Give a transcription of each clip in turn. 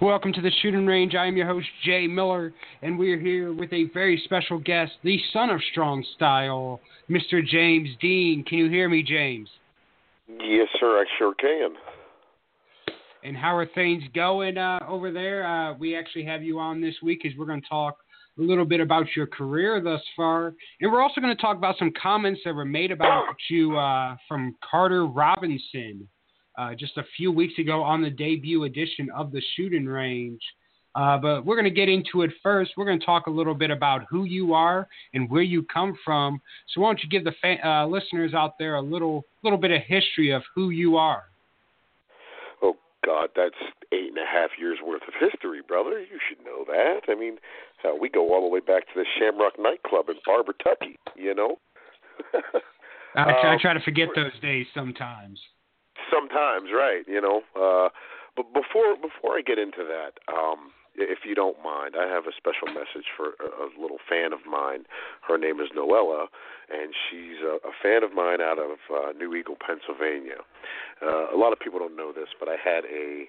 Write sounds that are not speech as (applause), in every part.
Welcome to the shooting range. I am your host, Jay Miller, and we are here with a very special guest, the son of strong style, Mr. James Dean. Can you hear me, James? Yes, sir, I sure can. And how are things going uh, over there? Uh, we actually have you on this week as we're going to talk a little bit about your career thus far. And we're also going to talk about some comments that were made about you uh, from Carter Robinson uh, just a few weeks ago on the debut edition of the shooting range. Uh, but we're going to get into it first. We're going to talk a little bit about who you are and where you come from. So why don't you give the fa- uh, listeners out there a little little bit of history of who you are? Oh God, that's eight and a half years worth of history, brother. You should know that. I mean, hell, we go all the way back to the Shamrock nightclub in Barbertucky. You know. (laughs) I, I Um, try to forget those days sometimes. Sometimes, right? You know. Uh, but before before I get into that, um, if you don't mind, I have a special message for a, a little fan of mine. Her name is Noella, and she's a, a fan of mine out of uh, New Eagle, Pennsylvania. Uh, a lot of people don't know this, but I had a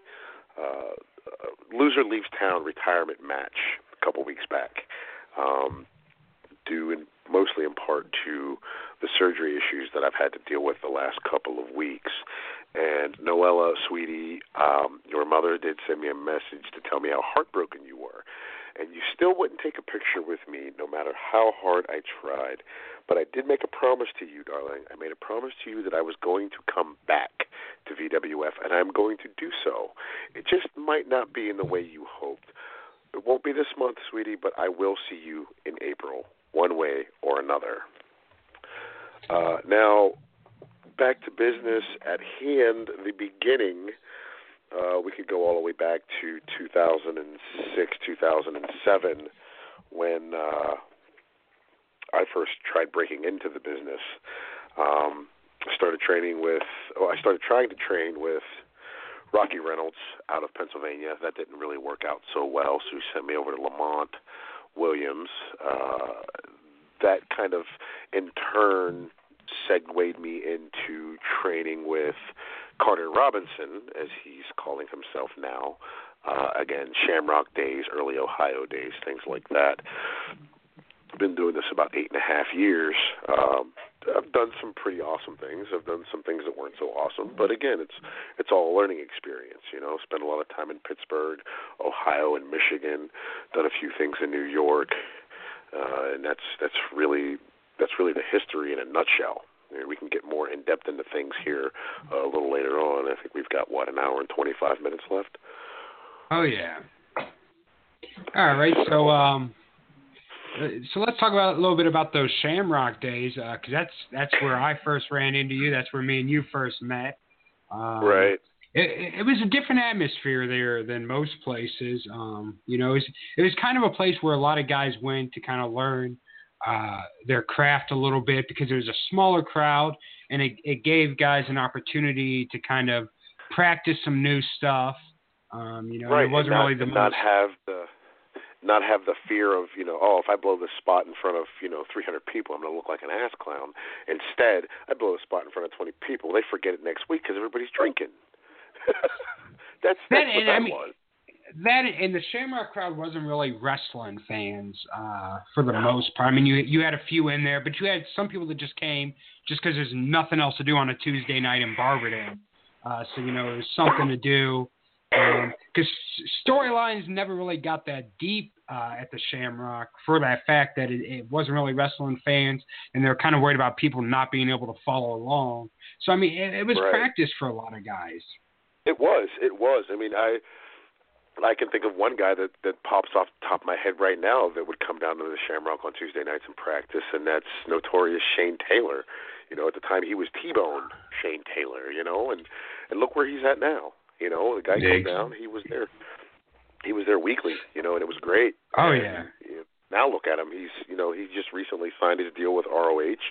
uh, loser leaves town retirement match a couple weeks back, um, due in mostly in part to the surgery issues that I've had to deal with the last couple of weeks. And Noella, sweetie, um, your mother did send me a message to tell me how heartbroken you were. And you still wouldn't take a picture with me no matter how hard I tried. But I did make a promise to you, darling. I made a promise to you that I was going to come back to VWF, and I'm going to do so. It just might not be in the way you hoped. It won't be this month, sweetie, but I will see you in April, one way or another. Uh, now, back to business at hand, the beginning. Uh, we could go all the way back to 2006, 2007, when uh, I first tried breaking into the business. Um, I started training with, well, I started trying to train with Rocky Reynolds out of Pennsylvania. That didn't really work out so well, so he sent me over to Lamont Williams. Uh, that kind of, in turn, segued me into training with Carter Robinson, as he's calling himself now. Uh, again, Shamrock days, early Ohio days, things like that. I've been doing this about eight and a half years. Um, I've done some pretty awesome things. I've done some things that weren't so awesome, but again, it's it's all a learning experience. You know, spent a lot of time in Pittsburgh, Ohio, and Michigan. Done a few things in New York, uh, and that's that's really that's really the history in a nutshell. we can get more in depth into things here uh, a little later on. I think we've got what an hour and 25 minutes left. Oh yeah. All right, so um, uh, so let's talk about a little bit about those Shamrock days, because that's that's where I first ran into you. That's where me and you first met. Um, right. It, it was a different atmosphere there than most places. Um, you know, it was, it was kind of a place where a lot of guys went to kind of learn uh, their craft a little bit because it was a smaller crowd and it, it gave guys an opportunity to kind of practice some new stuff. Um, you know, right. it wasn't not, really the most. not have the not have the fear of you know oh if I blow this spot in front of you know 300 people I'm going to look like an ass clown. Instead, I blow a spot in front of 20 people. They forget it next week because everybody's drinking. that's (laughs) that's That- what and that I mean- was. That and the Shamrock crowd wasn't really wrestling fans uh, for the most part. I mean, you you had a few in there, but you had some people that just came just because there's nothing else to do on a Tuesday night in Barberton. Uh, so you know, it was something to do. Because storylines never really got that deep uh, at the Shamrock for that fact that it, it wasn't really wrestling fans, and they're kind of worried about people not being able to follow along. So I mean, it, it was Right. practice for a lot of guys. It was. It was. I mean, I I can think of one guy that that pops off the top of my head right now that would come down to the Shamrock on Tuesday nights and practice, and that's notorious Shane Taylor. You know, at the time he was T-Bone Shane Taylor. You know, and and look where he's at now. You know, the guy Yeah. came down. He was there. He was there weekly. You know, and it was great. Oh, And, yeah. you know, now look at him. He's you know he just recently signed his deal with ROH,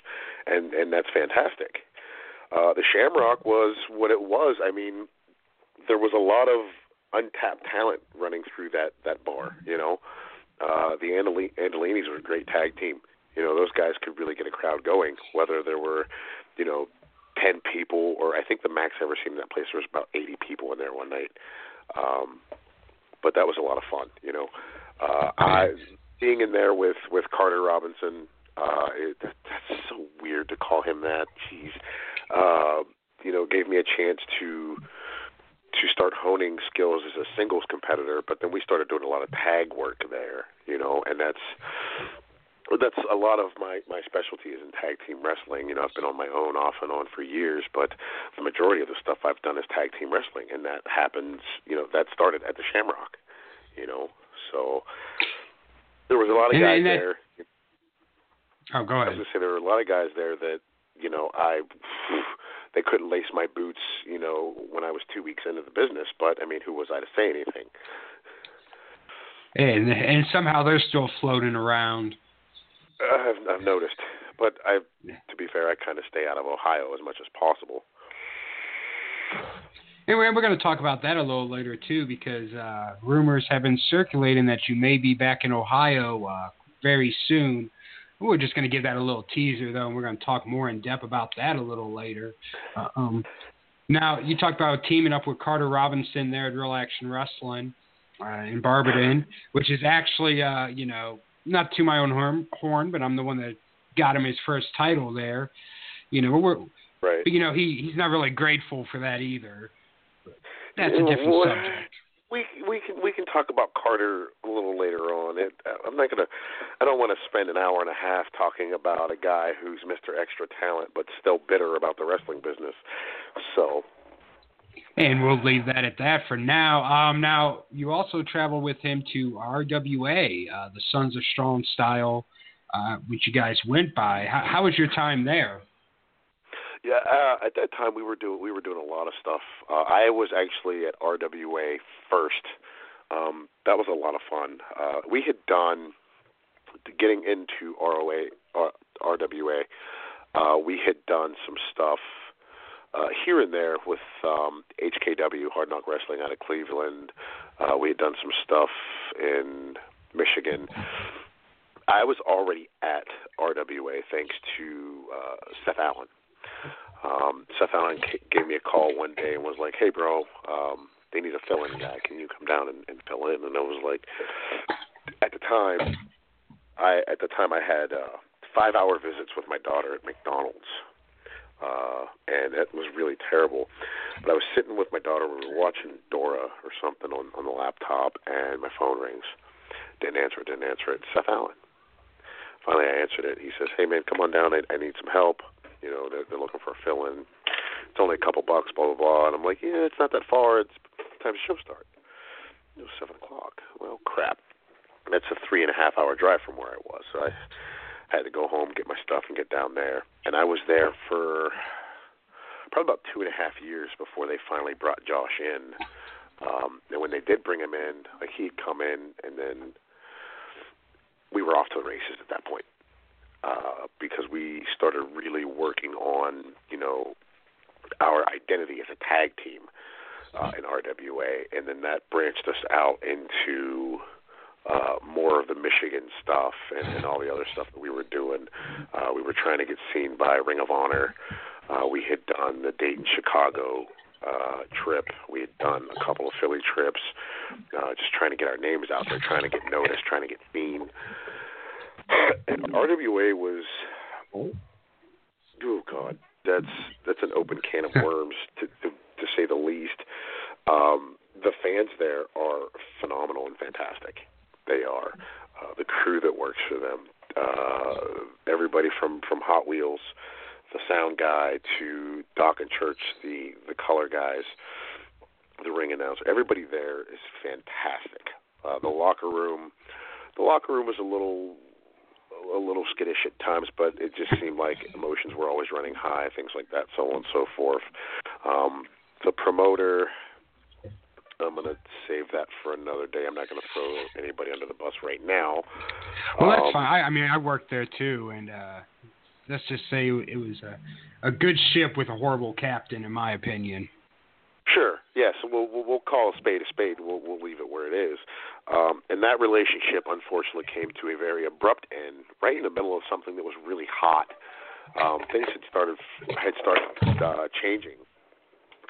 and and that's fantastic. Uh, the Shamrock was what it was. I mean, there was a lot of untapped talent running through that that bar. You know, uh, the Andolinis were a great tag team. You know, those guys could really get a crowd going. Whether there were, you know, ten people or I think the max I ever seen in that place there was about eighty people in there one night. Um, but that was a lot of fun. You know, uh, I being in there with with Carter Robinson. Uh, it, that, that's so weird to call him that. Jeez. Uh, you know, gave me a chance to to start honing skills as a singles competitor, but then we started doing a lot of tag work there, you know, and that's that's a lot of my my specialty is in tag team wrestling. You know, I've been on my own off and on for years, but the majority of the stuff I've done is tag team wrestling, and that happens, you know, that started at the Shamrock, you know. So there was a lot of And- guys and that- there. Oh, go ahead. I was gonna say there were a lot of guys there that you know I they couldn't lace my boots you know when I was two weeks into the business, but I mean who was I to say anything? And and somehow they're still floating around. Uh, I've, I've noticed, but I to be fair, I kind of stay out of Ohio as much as possible. Anyway, we're going to talk about that a little later too, because uh, rumors have been circulating that you may be back in Ohio uh, very soon. We're just going to give that a little teaser though, and we're going to talk more in depth about that a little later. Uh, um, now, you talked about teaming up with Carter Robinson there at Real Action Wrestling uh, in Barberton, which is actually, uh, you know, not to my own horn, horn, but I'm the one that got him his first title there. You know, we're, Right. but you know, he he's not really grateful for that either. But that's a different subject. We we can we can talk about Carter a little later on. It, I'm not gonna. I don't want to spend an hour and a half talking about a guy who's Mr. Extra Talent, but still bitter about the wrestling business. So And we'll leave that at that for now. Um, now you also travel with him to RWA, uh, the Sons of Strong Style, uh, which you guys went by. How, how was your time there? Yeah, uh, at that time we were doing we were doing a lot of stuff. Uh, I was actually at RWA first. Um, that was a lot of fun. Uh, we had done getting into ROA uh, RWA. Uh, we had done some stuff uh, here and there with um, HKW Hard Knock Wrestling out of Cleveland. Uh, we had done some stuff in Michigan. I was already at RWA thanks to uh, Seth Allen um, Seth Allen gave me a call one day and was like, "Hey, bro, um, they need a fill-in guy. Can you come down and, and fill in?" And I was like, at the time, I at the time I had uh, five-hour visits with my daughter at McDonald's, uh, and it was really terrible. But I was sitting with my daughter. We were watching Dora or something on on the laptop, and my phone rings. Didn't answer it. Didn't answer it. Seth Allen. Finally, I answered it. He says, "Hey, man, come on down. I, I need some help." You know, they're, they're looking for a fill-in. It's only a couple bucks, blah blah blah. And I'm like, yeah, it's not that far. It's time to show start. It was seven o'clock. Well, crap. That's a three and a half hour drive from where I was. So I had to go home, get my stuff, and get down there. And I was there for probably about two and a half years before they finally brought Josh in. Um, and when they did bring him in, like he'd come in, and then we were off to the races at that point uh, because we started really working on, you know, our identity as a tag team uh, in RWA, and then that branched us out into uh, more of the Michigan stuff and, and all the other stuff that we were doing. Uh, we were trying to get seen by Ring of Honor. Uh, we had done the Dayton Chicago uh, trip. We had done a couple of Philly trips, uh, just trying to get our names out there, trying to get noticed, trying to get seen. And RWA was, oh God, that's that's an open can of (laughs) worms to to, to say the least. Um, the fans there are phenomenal and fantastic. They are uh, the crew that works for them. Uh, everybody from from Hot Wheels, the sound guy to Doc and Church, the the color guys, the ring announcer. Everybody there is fantastic. Uh, the locker room, the locker room was a little a little skittish at times, but it just seemed like emotions were always running high, things like that, so on and so forth. Um, the promoter, I'm going to save that for another day. I'm not going to throw anybody under the bus right now. Well, that's Um, fine. I, I mean, I worked there too, and uh, let's just say it was a, a good ship with a horrible captain, in my opinion. Sure. Yes. We'll, we'll call a spade a spade. We'll we'll leave it where it is. Um, and that relationship, unfortunately, came to a very abrupt end, right in the middle of something that was really hot. Um, things had started had started uh, changing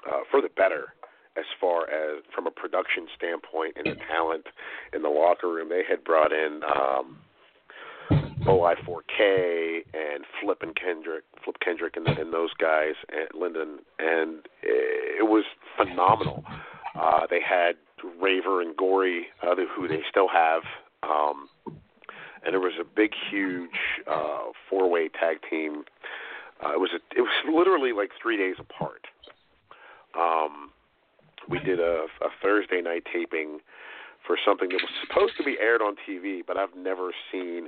uh, for the better, as far as from a production standpoint and the talent in the locker room. They had brought in. Um, OI4K and Flip and Kendrick, Flip Kendrick, and, and those guys, and Lyndon, and it was phenomenal. Uh, they had Raver and Gory, uh, who they still have, um, and there was a big, huge uh, four-way tag team. Uh, it was a, it was literally like three days apart. Um, we did a, a Thursday night taping for something that was supposed to be aired on TV, but I've never seen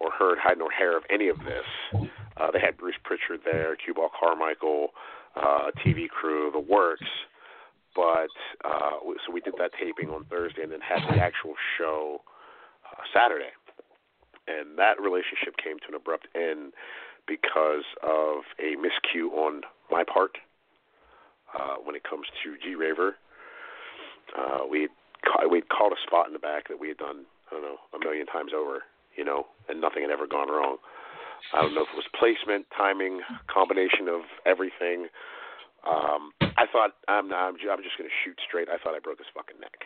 or heard hide nor hair of any of this. Uh, they had Bruce Pritchard there, Cue Ball Carmichael, uh, TV crew, the works. But uh, so we did that taping on Thursday, and then had the actual show uh, Saturday. And that relationship came to an abrupt end because of a miscue on my part uh, when it comes to G Raver. Uh, we had we'd called a spot in the back that we had done I don't know a million times over, you know, and nothing had ever gone wrong. I don't know if it was placement, timing, combination of everything. Um, I thought I'm not, I'm, I'm just going to shoot straight. I thought I broke his fucking neck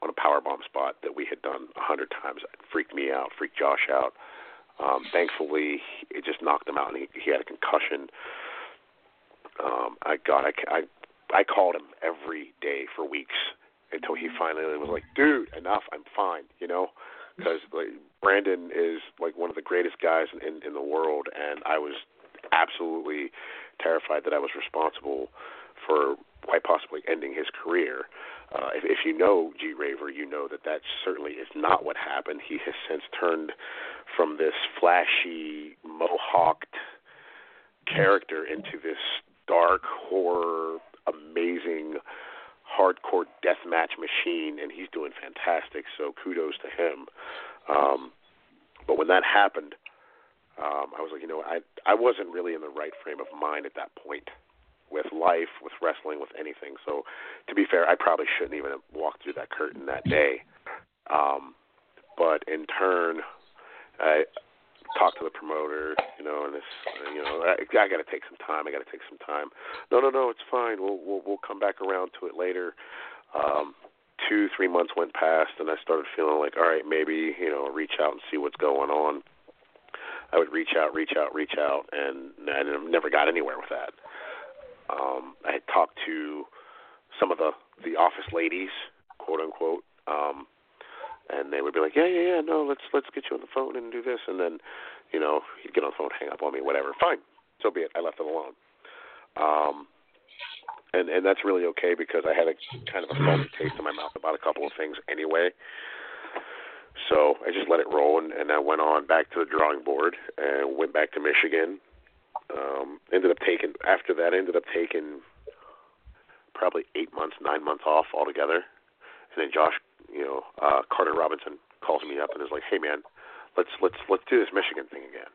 on a power bomb spot that we had done a hundred times. It freaked me out, freaked Josh out. Um, thankfully, it just knocked him out, and he, he had a concussion. Um, I God, I, I I called him every day for weeks until he finally was like, "Dude, enough. I'm fine." You know, because like Brandon is like one of the greatest guys in, in the world, and I was absolutely terrified that I was responsible for quite possibly ending his career. Uh, if, if you know G Raver, you know that that certainly is not what happened. He has since turned from this flashy, mohawked character into this dark horror, amazing, hardcore deathmatch machine, and he's doing fantastic. So kudos to him. Um, but when that happened, um, I was like, you know, I I wasn't really in the right frame of mind at that point with life, with wrestling, with anything. So to be fair, I probably shouldn't even have walked through that curtain that day. Um, but in turn, I talked to the promoter, you know, and uh, you know, I, I got to take some time. I got to take some time. No, no, no, it's fine. We'll we'll we'll come back around to it later. Um, two, three months went past, and I started feeling like, all right, maybe you know, reach out and see what's going on. I would reach out, reach out, reach out, and I never got anywhere with that. Um, I had talked to some of the the office ladies, quote unquote, um, and they would be like, yeah, yeah, yeah, no, let's let's get you on the phone and do this, and then, you know, he'd get on the phone, hang up on me, whatever. Fine, so be it. I left it alone. Um, and and that's really okay because I had a kind of a salty taste in my mouth about a couple of things anyway. So I just let it roll, and, and I went on back to the drawing board and went back to Michigan. Um, ended up taking after that. Ended up taking probably eight months, nine months off altogether. And then Josh, you know, uh, Carter Robinson calls me up and is like, "Hey man, let's let's let's do this Michigan thing again."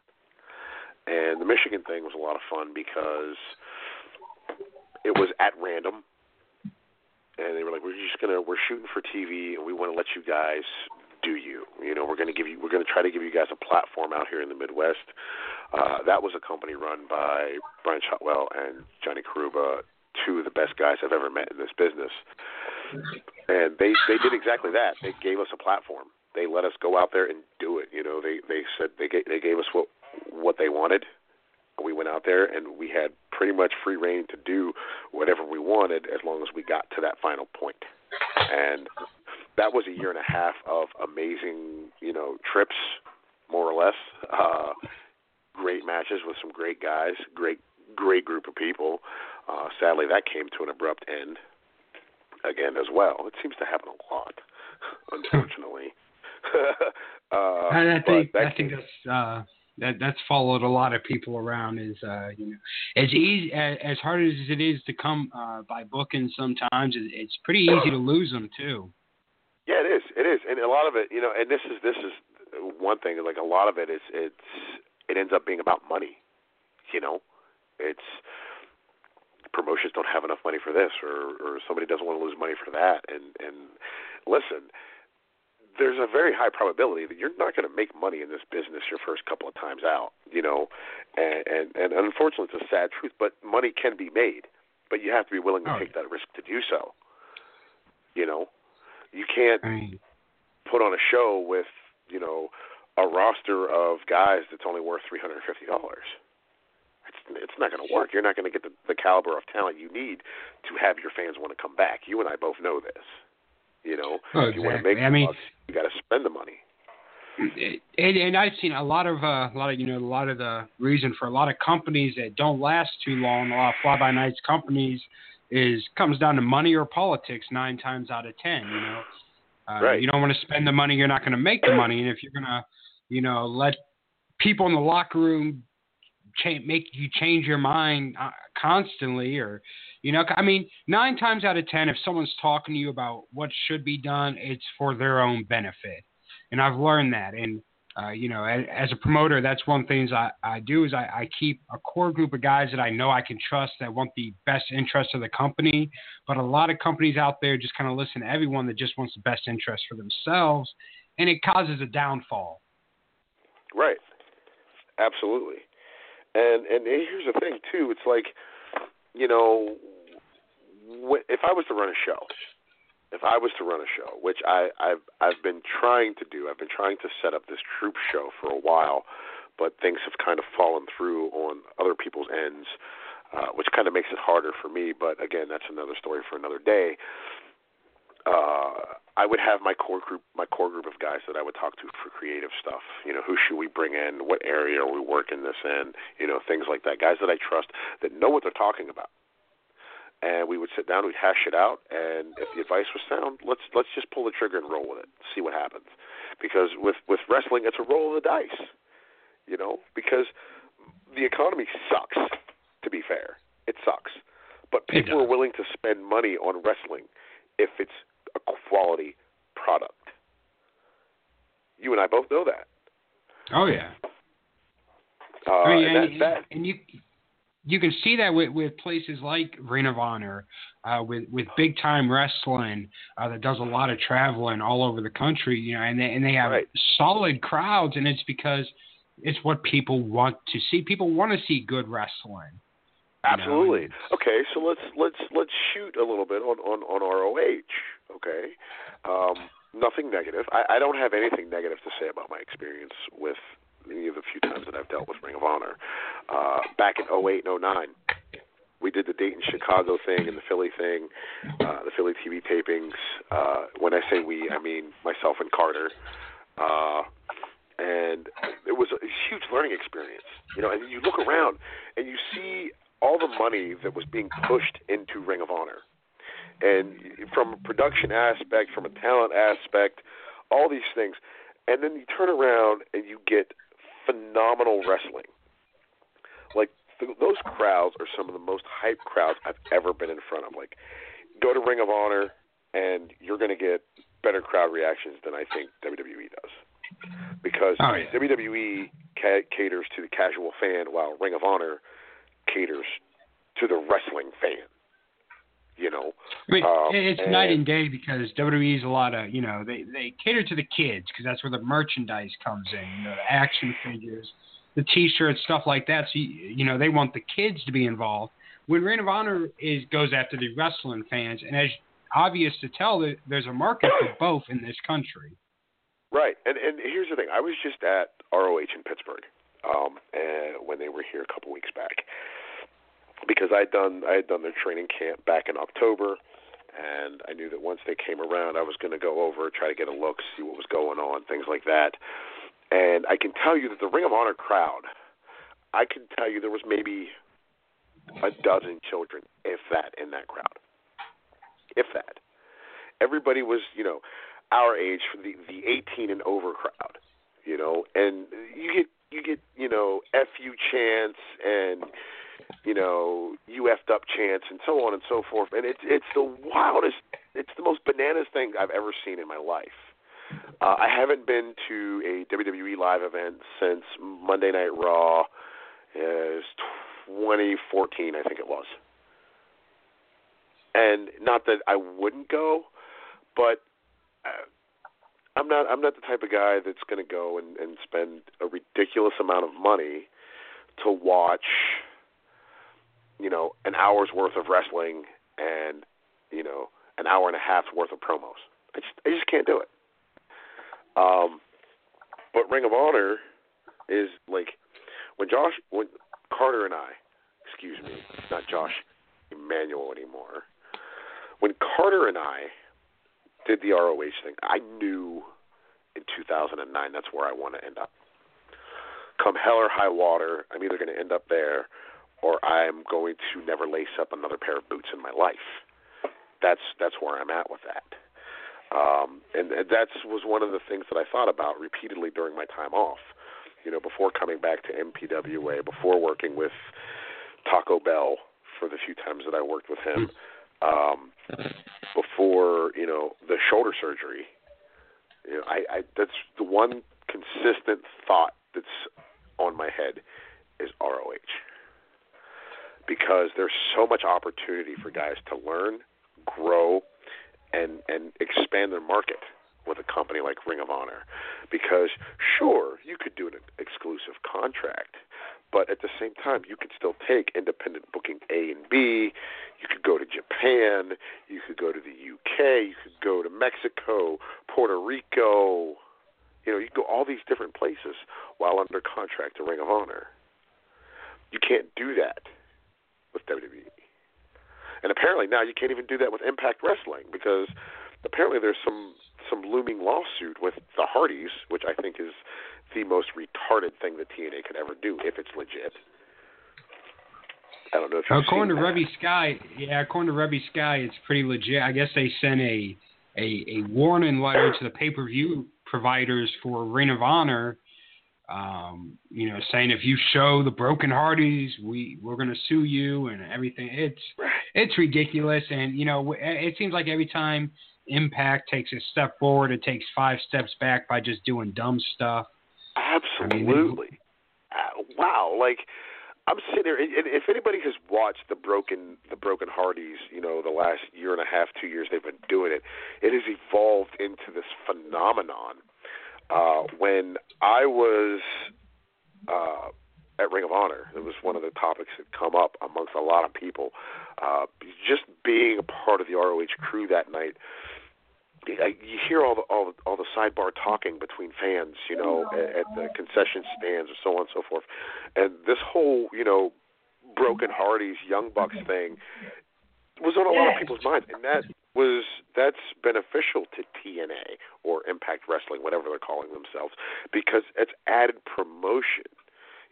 And the Michigan thing was a lot of fun because it was at random, and they were like, "We're just gonna we're shooting for TV, and we want to let you guys do you. You know, we're to give you, we're to try to give you guys a platform out here in the Midwest. Uh, that was a company run by Brian Shotwell and Johnny Karuba, two of the best guys I've ever met in this business. And they they did exactly that. They gave us a platform. They let us go out there and do it. You know, they they said they gave, they gave us what what they wanted. We went out there and we had pretty much free reign to do whatever we wanted as long as we got to that final point. And that was a year and a half of amazing, you know, trips, more or less. Uh, great matches with some great guys, great great group of people. Uh, sadly, that came to an abrupt end again as well. It seems to happen a lot, (laughs) unfortunately. (laughs) uh, And I think I think came- that's uh, that that's followed a lot of people around. Is uh, you know, as easy as, as hard as it is to come uh, by booking, sometimes it, it's pretty easy to lose them too. Yeah, it is. It is, and a lot of it, you know, and this is this is one thing. Like a lot of it is it's it ends up being about money. You know, it's promotions don't have enough money for this, or or somebody doesn't want to lose money for that. And and listen, there's a very high probability that you're not going to make money in this business your first couple of times out. You know, and and and unfortunately, it's a sad truth, but money can be made, but you have to be willing to Oh, take that risk to do so. You know, you can't mean, put on a show with you know a roster of guys that's only worth three hundred and fifty dollars. It's not going to work. You're not going to get the, the caliber of talent you need to have your fans want to come back. You and I both know this. You know, Oh, if you want to exactly. make I mean- bucks, you got to spend the money. and, and I've seen a lot of uh, a lot of you know a lot of the reason for a lot of companies that don't last too long, a lot of fly by nights companies, is comes down to money or politics nine times out of ten. You know, uh, Right. you don't want to spend the money, you're not going to make the money, and if you're going to, you know, let people in the locker room cha- make you change your mind uh, constantly, or you know, I mean, nine times out of ten, if someone's talking to you about what should be done, it's for their own benefit and I've learned that. And uh, you know, as, as a promoter, that's one of the things I, I do is I, I keep a core group of guys that I know I can trust that want the best interest of the company. But a lot of companies out there just kind of listen to everyone that just wants the best interest for themselves, and it causes a downfall. Right. Absolutely. And and here's the thing too. It's like, you know, if I was to run a show, if I was to run a show, which I I've I've been trying to do, I've been trying to set up this troop show for a while, but things have kind of fallen through on other people's ends, uh, which kind of makes it harder for me. But again, that's another story for another day. Uh, I would have my core group, my core group of guys that I would talk to for creative stuff. You know, who should we bring in? What area are we working this in? You know, things like that. Guys that I trust that know what they're talking about. And we would sit down, we'd hash it out, and if the advice was sound, let's let's just pull the trigger and roll with it, see what happens. Because with with wrestling, it's a roll of the dice. You know, because the economy sucks. To be fair, it sucks. But It people are willing to spend money on wrestling if it's a quality product. You and I both know that. Oh yeah. Uh, I mean, and that, and, that and you you can see that with, with places like Ring of Honor, uh, with with big time wrestling uh, that does a lot of traveling all over the country. You know, and they and they have Right. solid crowds, and it's because it's what people want to see. People want to see good wrestling. Absolutely. Okay, so let's let's let's shoot a little bit on on on ROH. Okay, um, nothing negative. I, I don't have anything negative to say about my experience with any of the few times that I've dealt with Ring of Honor. Uh, back in 08 and 09, we did the Dayton Chicago thing and the Philly thing, uh, the Philly TV tapings. Uh, when I say we, I mean myself and Carter. Uh, and it was a huge learning experience. You know, and you look around and you see all the money that was being pushed into Ring of Honor, and from a production aspect, from a talent aspect, all these things, and then you turn around and you get phenomenal wrestling. Like th- those crowds are some of the most hype crowds I've ever been in front of. Like, go to Ring of Honor, and you're going to get better crowd reactions than I think WWE does because Oh, yeah. WWE ca- caters to the casual fan, while Ring of Honor caters to the wrestling fan. You know, I mean, Um, it's and- night and day because WWE's a lot of, you know, they they cater to the kids because that's where the merchandise comes in. You know, the action figures, the T-shirts, stuff like that. So you, you know, they want the kids to be involved. When Ring of Honor is goes after the wrestling fans, and as obvious to tell, that there's a market for (coughs) both in this country. Right, and and here's the thing. I was just at ROH in Pittsburgh, um, and when they were here a couple weeks back, because I'd done I had done their training camp back in October, and I knew that once they came around, I was going to go over, try to get a look, see what was going on, things like that. And I can tell you that the Ring of Honor crowd, I can tell you there was maybe a dozen children, if that, in that crowd, if that. Everybody was, you know, our age for the the 18 and over crowd, you know, and you get you get you know fu chants and you know you effed up chants and so on and so forth, and it's it's the wildest, it's the most bananas thing I've ever seen in my life. Uh, I haven't been to a WWE live event since Monday Night Raw, is 2014, I think it was. And not that I wouldn't go, but uh, I'm not I'm not the type of guy that's going to go and, and spend a ridiculous amount of money to watch, you know, an hour's worth of wrestling and you know an hour and a half's worth of promos. I just I just can't do it. Um, but Ring of Honor is like when Josh when Carter and I, excuse me, not Josh Emmanuel anymore. When Carter and I did the ROH thing, I knew in 2009 that's where I want to end up. Come hell or high water, I'm either going to end up there or I'm going to never lace up another pair of boots in my life. That's that's where I'm at with that. Um, and that was one of the things that I thought about repeatedly during my time off. You know, before coming back to MPWA, before working with Taco Bell for the few times that I worked with him, um, before you know the shoulder surgery. You know, I, I that's the one consistent thought that's on my head is ROH because there's so much opportunity for guys to learn, grow, and and expand their market with a company like Ring of Honor. Because sure, you could do an exclusive contract, but at the same time, you could still take independent booking A and B. You could go to Japan. You could go to the UK. You could go to Mexico, Puerto Rico. You know, you could go all these different places while under contract to Ring of Honor. You can't do that with WWE. And apparently now you can't even do that with Impact Wrestling because apparently there's some some looming lawsuit with the Hardys, which I think is the most retarded thing that TNA could ever do if it's legit. I don't know if you've According to that. Reby Sky, yeah, according to Reby Sky, it's pretty legit. I guess they sent a a, a warning letter to the pay per view providers for Ring of Honor, um, you know, saying if you show the Broken Hardys, we we're gonna sue you and everything. It's it's ridiculous, and you know, it seems like every time Impact takes a step forward, it takes five steps back by just doing dumb stuff. Absolutely. Uh, wow. Like I'm sitting there, and if anybody has watched the broken the broken Hardys, you know, the last year and a half, two years they've been doing it, it has evolved into this phenomenon. Uh, when I was uh, at Ring of Honor, it was one of the topics that come up amongst a lot of people. Uh, just being a part of the ROH crew that night, I- you hear all the all the, all the sidebar talking between fans, you know, at, at the concession stands or so on and so forth, and this whole you know Broken Hardys, Young Bucks thing was on a lot of people's minds, and that was that's beneficial to TNA or Impact Wrestling, whatever they're calling themselves, because it's added promotion.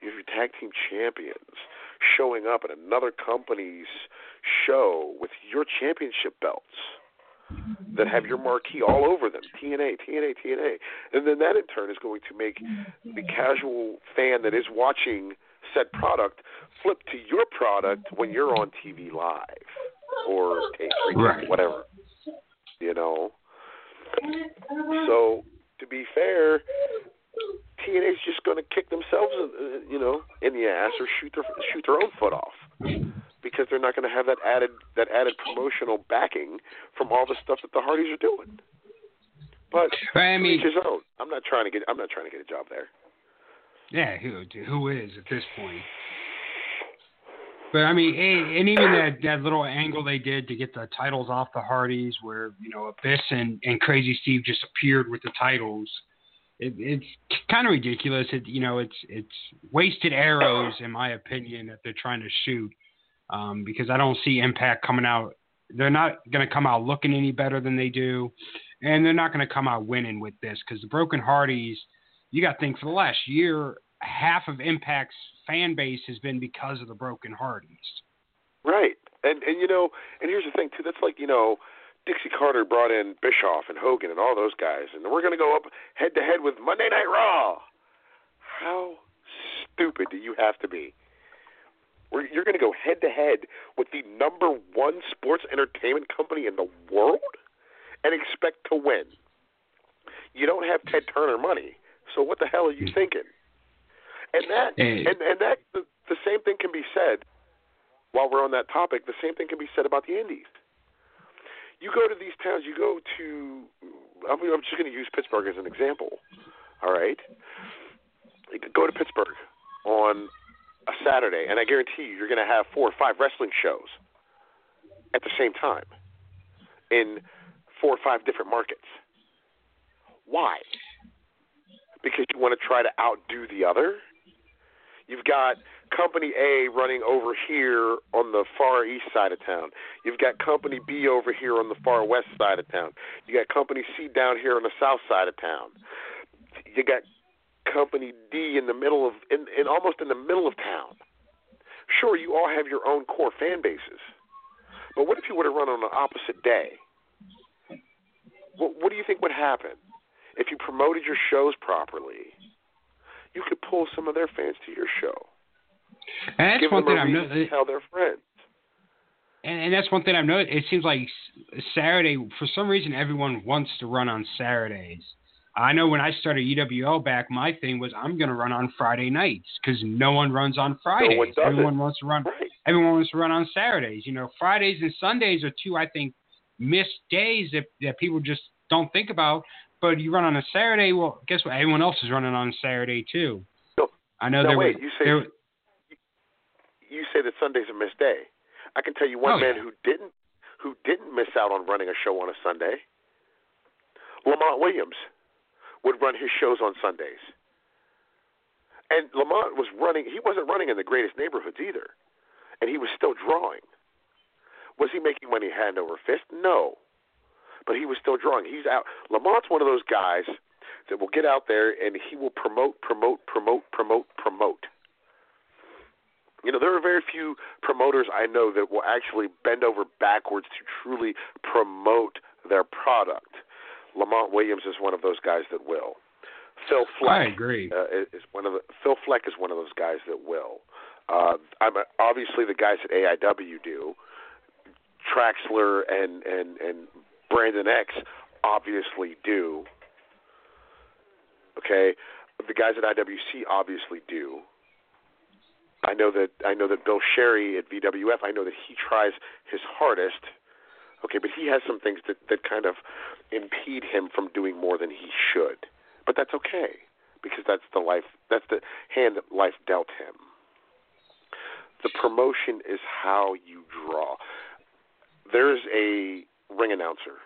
You have your tag team champions showing up at another company's show with your championship belts that have your marquee all over them TNA, TNA, TNA. And then that in turn is going to make the casual fan that is watching said product flip to your product when you're on TV live or tape, Right. whatever. You know? So, to be fair, TNA's just going to kick themselves, uh, you know, in the ass or shoot their shoot their own foot off because they're not going to have that added that added promotional backing from all the stuff that the Hardys are doing. But I mean, each his own. I'm not trying to get I'm not trying to get a job there. yeah, who who is at this point? But I mean, and, and even that that little angle they did to get the titles off the Hardys, where you know Abyss and, and Crazy Steve just appeared with the titles. It, it's kind of ridiculous. It you know it's it's wasted arrows in my opinion that they're trying to shoot um, because I don't see Impact coming out. They're not going to come out looking any better than they do, and they're not going to come out winning with this because the Broken Hardys. You got to think for the last year, half of Impact's fan base has been because of the Broken Hardys. Right. And and you know, and here's the thing too. That's like you know, Dixie Carter brought in Bischoff and Hogan and all those guys, and we're going to go up head to head with Monday Night Raw. How stupid do you have to be? We're, you're going to go head to head with the number one sports entertainment company in the world and expect to win. You don't have Ted Turner money, so what the hell are you hmm. thinking? And that and and that the, the same thing can be said while we're on that topic. The same thing can be said about the Indies. You go to these towns. You go to. I'm, I'm just going to use Pittsburgh as an example. All right. Go to Pittsburgh on a Saturday, and I guarantee you, you're going to have four or five wrestling shows at the same time in four or five different markets. Why? Because you want to try to outdo the other? You've got Company A running over here on the far east side of town. You've got Company B over here on the far west side of town. You got Company C down here on the south side of town. You got Company D in the middle of in, in almost in the middle of town. Sure, you all have your own core fan bases, but what if you were to run on an opposite day? What, what do you think would happen if you promoted your shows properly? You could pull some of their fans to your show. And that's Give one them thing a I've reason noticed. to tell their friends. And, and that's one thing I've noticed. It seems like Saturday, for some reason, everyone wants to run on Saturdays. I know when I started UWL back, my thing was I'm going to run on Friday nights because no one runs on Fridays. one does everyone it. wants to run. Right. Everyone wants to run on Saturdays. You know, Fridays and Sundays are two I think missed days that that people just don't think about. But you run on a Saturday, well, guess what? Everyone else is running on Saturday too. No. I know Now, there wait, was. you say- there, You say that Sunday's a missed day. I can tell you one Oh, man yeah. who didn't who didn't miss out on running a show on a Sunday. Lamont Williams would run his shows on Sundays. And Lamont was running he wasn't running in the greatest neighborhoods either. And he was still drawing. Was he making money hand over fist? No. But he was still drawing. He's out Lamont's one of those guys that will get out there and he will promote, promote, promote, promote, promote. You know, there are very few promoters I know that will actually bend over backwards to truly promote their product. Lamont Williams is one of those guys that will. Phil Fleck I agree. uh, is one of the Phil Fleck is one of those guys that will. Uh, I'm obviously the guys at AIW do. Traxler and and and Brandon X obviously do. Okay, the guys at IWC obviously do. I know that I know that Bill Sherry at VWF. I know that he tries his hardest. Okay, but he has some things that that kind of impede him from doing more than he should. But that's okay because that's the life. That's the hand that life dealt him. The promotion is how you draw. There's a ring announcer.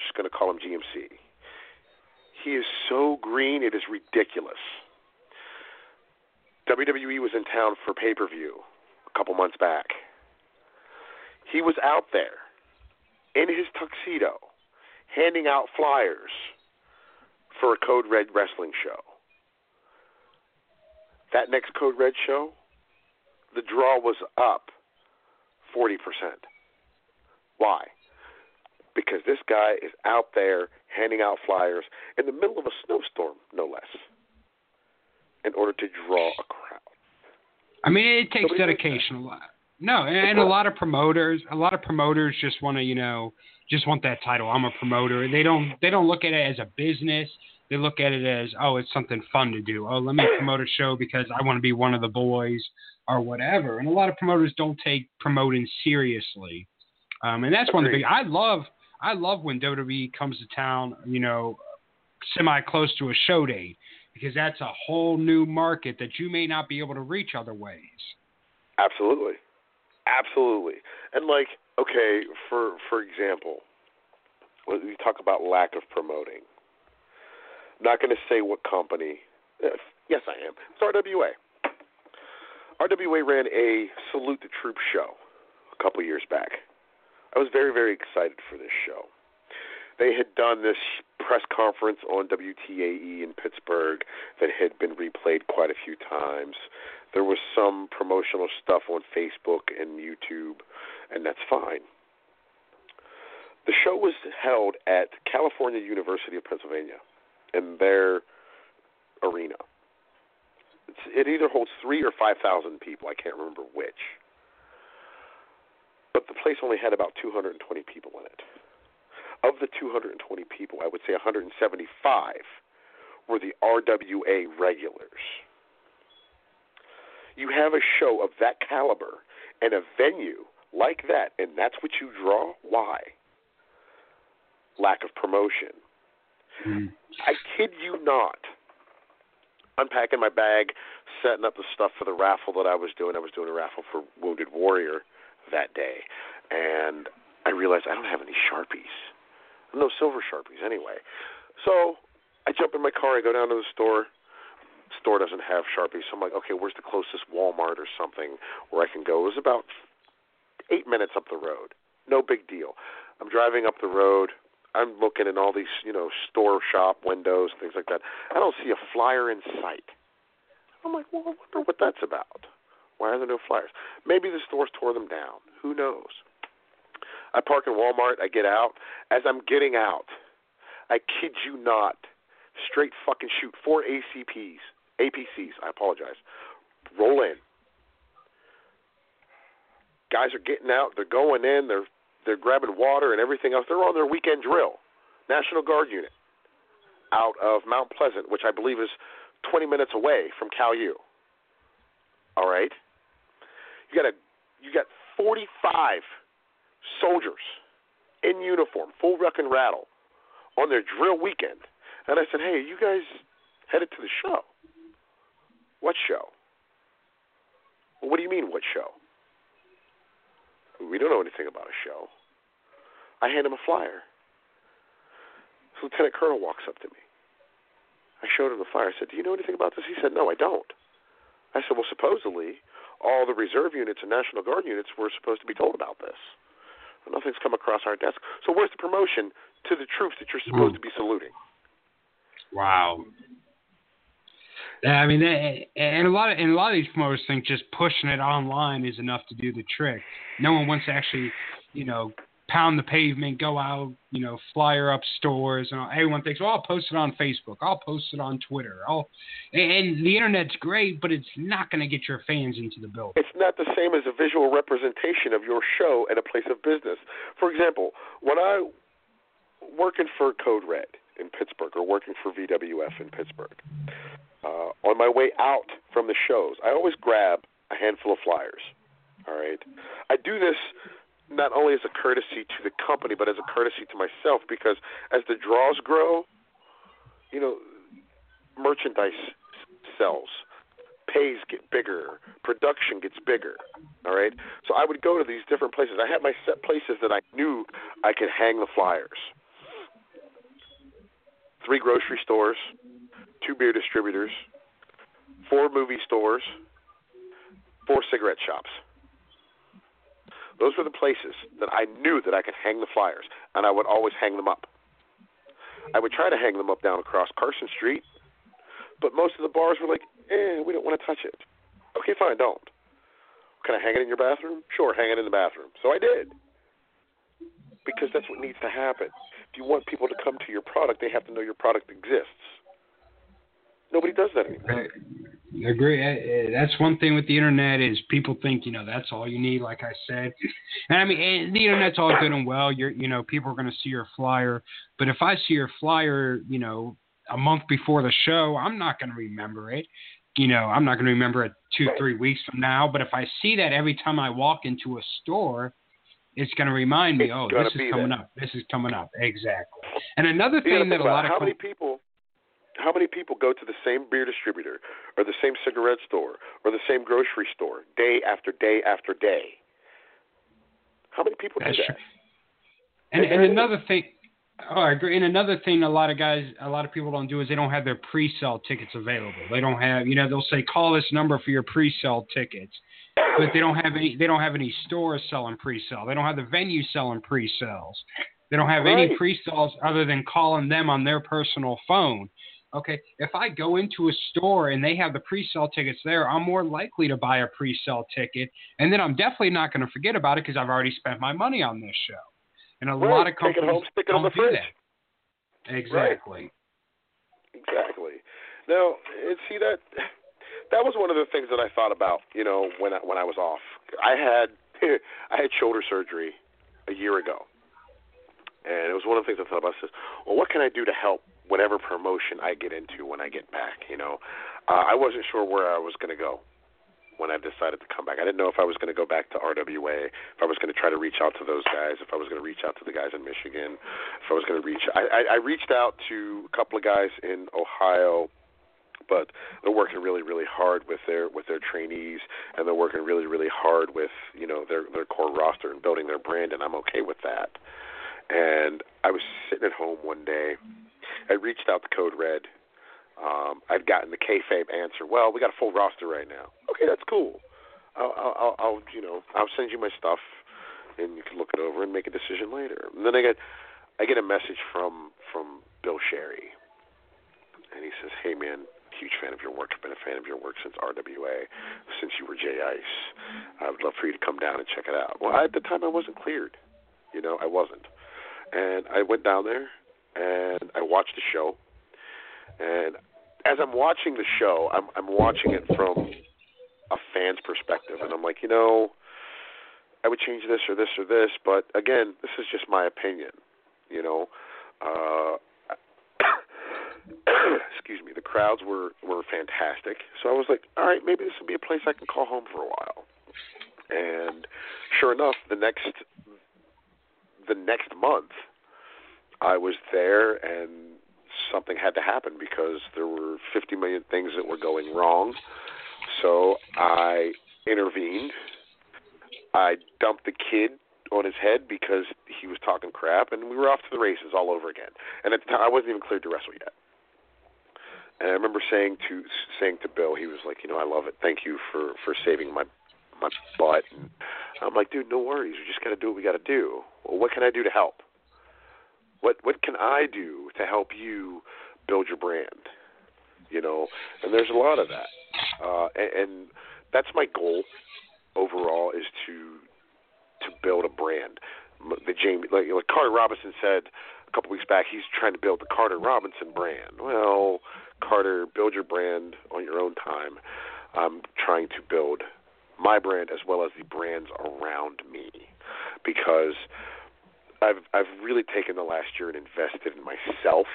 Just going to call him GMC. He is so green, it is ridiculous. WWE was in town for pay per view a couple months back. He was out there in his tuxedo handing out flyers for a Code Red wrestling show. That next Code Red show, the draw was up 40%. Why? Because this guy is out there handing out flyers in the middle of a snowstorm, no less, in order to draw a crowd. I mean, it takes Nobody dedication a lot. No, and, and a lot of promoters, a lot of promoters just want to, you know, just want that title. I'm a promoter. They don't, they don't look at it as a business. They look at it as, oh, it's something fun to do. Oh, let me promote a show because I want to be one of the boys or whatever. And a lot of promoters don't take promoting seriously. Um, and that's one of the big. I love, I love when WWE comes to town. You know, semi close to a show date because that's a whole new market that you may not be able to reach other ways. Absolutely, absolutely. And like, okay, for for example, we talk about lack of promoting. Not going to say what company. Yes, yes, I am. It's RWA. RWA ran a Salute the Troops show a couple years back. I was very, very excited for this show. They had done this press conference on WTAE in Pittsburgh that had been replayed quite a few times. There was some promotional stuff on Facebook and YouTube, and that's fine. The show was held at California University of Pennsylvania in their arena. It's, it either holds three or five thousand people. I can't remember which. But the place only had about 220 people in it. Of the 220 people, I would say 175 were the RWA regulars. You have a show of that caliber and a venue like that, and that's what you draw? Why? Lack of promotion. Hmm. I kid you not. Unpacking my bag, setting up the stuff for the raffle that I was doing. I was doing a raffle for Wounded Warrior that day, and I realized I don't have any sharpies, no silver sharpies anyway. So I jump in my car. I go down to the store. Store doesn't have sharpies, so I'm like, okay, where's the closest Walmart or something where I can go? It was about eight minutes up the road. No big deal. I'm driving up the road. I'm looking in all these, you know, store shop windows, things like that. I don't see a flyer in sight. I'm like, well, I wonder what that's about. Why are there no flyers? Maybe the stores tore them down. Who knows? I park in Walmart. I get out. As I'm getting out, I kid you not, straight fucking shoot four ACPs, APCs. I apologize. Roll in. Guys are getting out. They're going in. They're they're grabbing water and everything else. They're on their weekend drill. National Guard unit out of Mount Pleasant, which I believe is 20 minutes away from Cal U. All right. You got a you got 45 soldiers in uniform, full ruck and rattle, on their drill weekend. And I said, "Hey, are you guys headed to the show? What show? Well, what do you mean, what show? We don't know anything about a show. I hand him a flyer. So Lieutenant Colonel walks up to me. I showed him the flyer. I said, Do you know anything about this? He said, No, I don't. I said, Well, supposedly, all the reserve units and National Guard units were supposed to be told about this. Nothing's come across our desk. So, where's the promotion to the troops that you're supposed hmm. to be saluting? Wow. Yeah, I mean, they, and a lot of and a lot of these promoters think just pushing it online is enough to do the trick. No one wants to actually, you know, pound the pavement, go out, you know, flyer up stores, and everyone thinks, well, I'll post it on Facebook, I'll post it on Twitter, I'll, and the internet's great, but it's not going to get your fans into the building. It's not the same as a visual representation of your show at a place of business. For example, when I working for Code Red in Pittsburgh or working for VWF in Pittsburgh, uh, on my way out from the shows, I always grab a handful of flyers. All right, I do this not only as a courtesy to the company, but as a courtesy to myself because as the draws grow, you know, merchandise sells, pays get bigger, production gets bigger. All right, so I would go to these different places. I had my set places that I knew I could hang the flyers. Three grocery stores, two beer distributors, four movie stores, four cigarette shops. Those were the places that I knew that I could hang the flyers, and I would always hang them up. I would try to hang them up down across Carson Street, but most of the bars were like, "Eh, we don't want to touch it." Okay, fine, don't. Can I hang it in your bathroom? Sure, hang it in the bathroom. So I did. Because that's what needs to happen. If you want people to come to your product, they have to know your product exists. Nobody does that anymore. I agree. That's one thing with the internet is people think you know that's all you need. Like I said, and I mean the internet's all good and well. You're you know people are going to see your flyer, but if I see your flyer, you know, a month before the show, I'm not going to remember it. You know, I'm not going to remember it two three weeks from now. But if I see that every time I walk into a store, it's going to remind me, It's oh, this is coming there. up. This is coming up. Exactly. And another thing that a lot of how com- many people how many people go to the same beer distributor or the same cigarette store or the same grocery store day after day after day? How many people That's do true. that? And, And and another thing, oh, I agree. And another thing, a lot of guys, a lot of people don't do is they don't have their pre-sale tickets available. They don't have, you know, they'll say call this number for your pre-sale tickets, but they don't have any. They don't have any stores selling pre-sale. They don't have the venue selling pre-sales. They don't have any pre-sales other than calling them on their personal phone. Okay, if I go into a store and they have the pre-sale tickets there, I'm more likely to buy a pre-sale ticket, and then I'm definitely not going to forget about it because I've already spent my money on this show. And a Right. lot of companies home, don't do fridge. that. Exactly. Exactly. Now, and see that that was one of the things that I thought about, you know, when I, when I was off. I had (laughs) I had shoulder surgery a year ago, and it was one of the things I thought about. I says, well, what can I do to help whatever promotion I get into when I get back? You know, uh, I wasn't sure where I was going to go when I decided to come back. I didn't know if I was going to go back to RWA, if I was going to try to reach out to those guys, if I was going to reach out to the guys in Michigan, if I was going to reach. I, I, I reached out to a couple of guys in Ohio, but they're working really, really hard with their with their trainees, and they're working really, really hard with you know their their core roster and building their brand, and I'm okay with that. And I was sitting at home one day. I reached out to Code Red. Um, I'd gotten the kayfabe answer. Well, we got a full roster right now. Okay, that's cool. I'll, I'll, I'll, you know, I'll send you my stuff, and you can look it over and make a decision later. And then I get, I get a message from from Bill Sherry, and he says, "Hey man, huge fan of your work. I've been a fan of your work since RWA, since you were J Ice. I would love for you to come down and check it out." Well, at the time I wasn't cleared, you know, I wasn't, and I went down there and I watched the show. And as I'm watching the show, I'm I'm watching it from a fan's perspective, and I'm like, you know, I would change this or this or this, but again, this is just my opinion. You know, uh, (coughs) excuse me. The crowds were were fantastic, so I was like, all right, maybe this will be a place I can call home for a while. And sure enough, the next the next month, I was there and something had to happen because there were 50 million things that were going wrong. So I intervened. I dumped the kid on his head because he was talking crap, and we were off to the races all over again. And at the time, I wasn't even cleared to wrestle yet. And I remember saying to saying to Bill, he was like, you know, I love it. Thank you for for saving my my butt. And I'm like, dude, no worries. We just got to do what we got to do. Well, what can I do to help? What what can I do to help you build your brand? You know, and there's a lot of that, uh, and, and that's my goal overall is to to build a brand. The Jamie, like, like Carter Robinson said a couple weeks back, he's trying to build the Carter Robinson brand. Well, Carter, build your brand on your own time. I'm trying to build my brand as well as the brands around me because I've I've really taken the last year and invested in myself,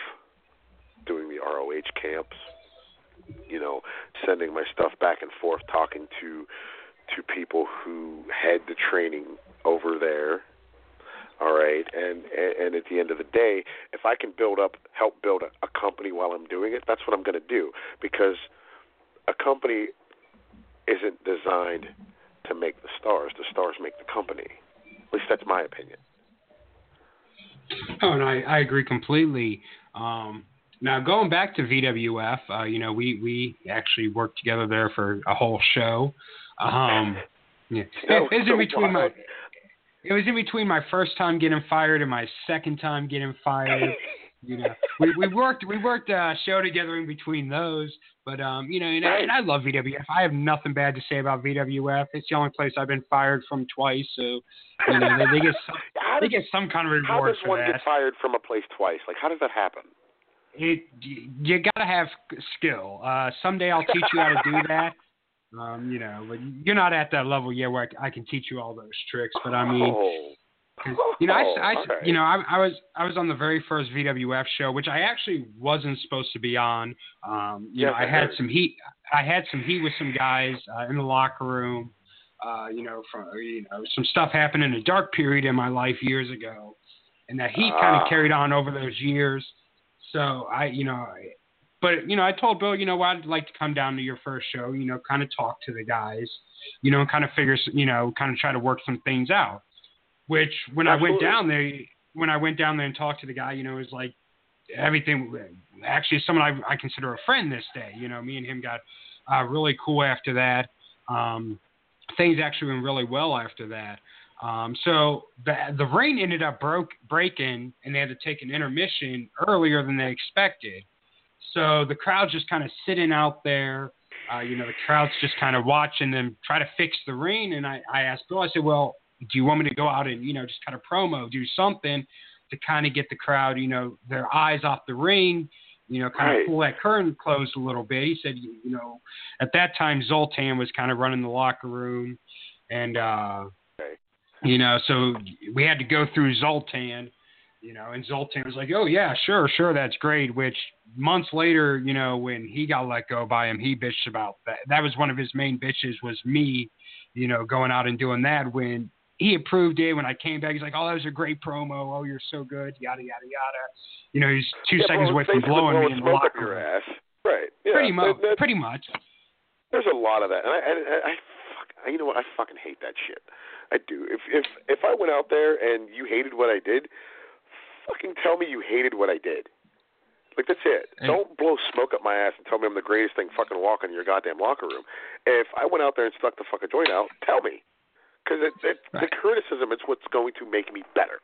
doing the ROH camps, you know, sending my stuff back and forth, talking to to people who had the training over there. All right, and and at the end of the day, if I can build up, help build a, a company while I'm doing it, that's what I'm going to do because a company isn't designed to make the stars. The stars make the company. At least that's my opinion. Oh, and I, I agree completely. Um, now going back to VWF, uh, you know, we we actually worked together there for a whole show. Um, yeah, (laughs) know, it's in between my it was in between my first time getting fired and my second time getting fired. (laughs) you know, we we worked we worked a show together in between those. But um, you know, and, I- and I love VWF. I have nothing bad to say about VWF. It's the only place I've been fired from twice. So you know, they, they get (laughs) some, How they does, get some kind of how does one that. get fired from a place twice? Like, how does that happen? it you gotta have skill. Uh, someday I'll teach you how to do (laughs) that. Um, you know, but you're not at that level yet where I, I can teach you all those tricks. But I mean, oh. You know, I, I Oh, you know, I, I was I was on the very first VWF show, which I actually wasn't supposed to be on. Um, you Yes, know, I I had some heat. I had some heat with some guys uh, in the locker room. Uh, you know, from you know, some stuff happened in a dark period in my life years ago, and that heat kind Ah. of carried on over those years. So I, you know, I, but you know, I told Bill, you know, what, I'd like to come down to your first show, you know, kind of talk to the guys, you know, and kind of figure, you know, kind of try to work some things out. Which when I went down there, when I went down there and talked to the guy, you know, it was like everything. Actually, someone I, I consider a friend this day. You know, me and him got uh, really cool after that. Um, things actually went really well after that. Um, so the the rain ended up broke breaking, and they had to take an intermission earlier than they expected. So the crowd's just kind of sitting out there. Uh, you know, the crowd's just kind of watching them try to fix the rain. And I, I asked Bill, I said, well, do you want me to go out and, you know, just kind of promo, do something to kind of get the crowd, you know, their eyes off the ring, you know, kind Right. of pull that curtain closed a little bit. He said, you, you know, at that time, Zoltan was kind of running the locker room. And, uh, Okay. you know, so we had to go through Zoltan, you know, and Zoltan was like, oh, yeah, sure, sure, that's great. Which months later, you know, when he got let go by him, he bitched about that. That was one of his main bitches was me, you know, going out and doing that when he approved it. When I came back, he's like, oh, that was a great promo. Oh, you're so good, yada, yada, yada. You know, he's two yeah, seconds well, away from blowing me in the locker your room. ass. Right. Yeah. pretty much, pretty much. There's a lot of that, and I, I, I fuck, you know what? I fucking hate that shit. I do. If if if I went out there and you hated what I did, fucking tell me you hated what I did. Like that's it. And- Don't blow smoke up my ass and tell me I'm the greatest thing fucking walking in your goddamn locker room. If I went out there and stuck the fucking joint out, tell me, because it, it, the criticism is what's going to make me better.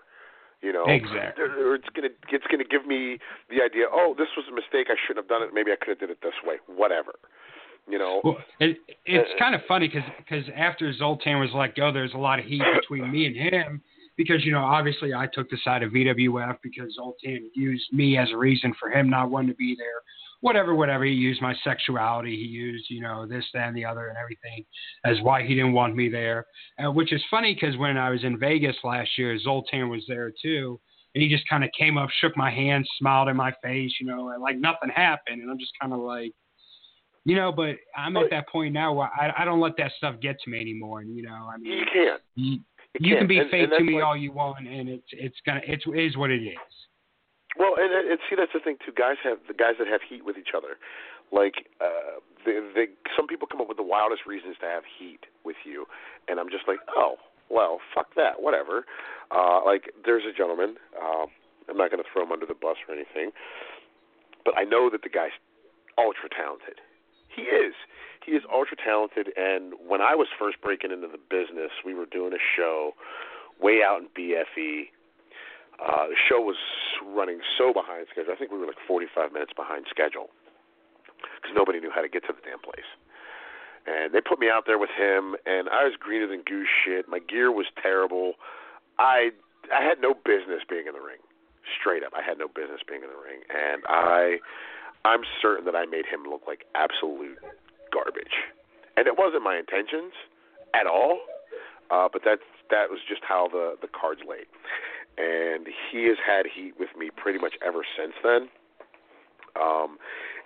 You know, Exactly. or it's gonna it's gonna give me the idea. Oh, this was a mistake. I shouldn't have done it. Maybe I could have did it this way. Whatever. You know. Well, it, it's Uh, kind of funny because because after Zoltan was let go, there's a lot of heat between me and him because you know obviously I took the side of VWF because Zoltan used me as a reason for him not wanting to be there. Whatever, whatever. He used my sexuality. He used you know this, that, and the other, and everything as why he didn't want me there. Uh, which is funny because when I was in Vegas last year, Zoltan was there too. And he just kind of came up, shook my hand, smiled in my face, you know, and like nothing happened. And I'm just kind of like, you know, but I'm at that point now where I, I don't let that stuff get to me anymore. And you know, I mean, You can't. you, You, you can can't. be and, fake and to me like- all you want, and it's it's gonna it's it is what it is. Well, and, and see, that's the thing too. Guys have the guys that have heat with each other. Like, uh, they, they, some people come up with the wildest reasons to have heat with you, and I'm just like, oh, well, fuck that, whatever. Uh, like, there's a gentleman. Uh, I'm not going to throw him under the bus or anything, but I know that the guy's ultra talented. He is. He is ultra talented. And when I was first breaking into the business, we were doing a show way out in BFE. Uh, the show was running so behind schedule. I think we were like 45 minutes behind schedule because nobody knew how to get to the damn place. And they put me out there with him, and I was greener than goose shit. My gear was terrible. I I had no business being in the ring. Straight up, I had no business being in the ring, and I I'm certain that I made him look like absolute garbage. And it wasn't my intentions at all, uh, but that's that was just how the the cards laid. And he has had heat with me pretty much ever since then. Um,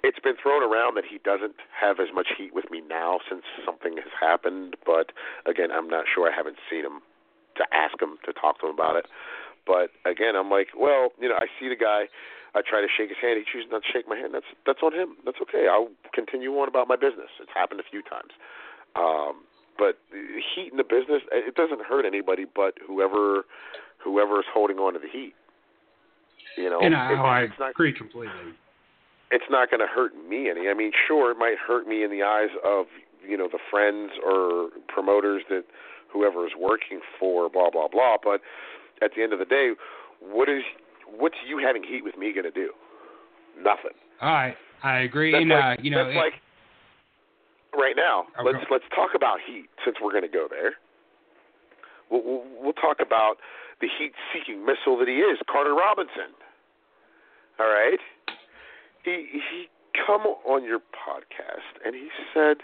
it's been thrown around that he doesn't have as much heat with me now since something has happened, but again, I'm not sure. I haven't seen him to ask him to talk to him about it. But again, I'm like, well, you know, I see the guy. I try to shake his hand. He chooses not to shake my hand. That's that's on him. That's okay. I'll continue on about my business. It's happened a few times. Um, but heat in the business, it doesn't hurt anybody but whoever whoever is holding on to the heat. You know, and I, It- oh, I it's not agree completely. it's not going to hurt me any. I mean, sure, it might hurt me in the eyes of you know the friends or promoters that whoever is working for blah blah blah. But at the end of the day, what is what's you having heat with me going to do? Nothing. I I agree. That's and like, uh, you know, that's it- like right now. Oh, let's let's talk about heat since we're going to go there. We'll, we'll, we'll talk about the heat-seeking missile that he is, Carter Robinson. All right, he he come on your podcast and he said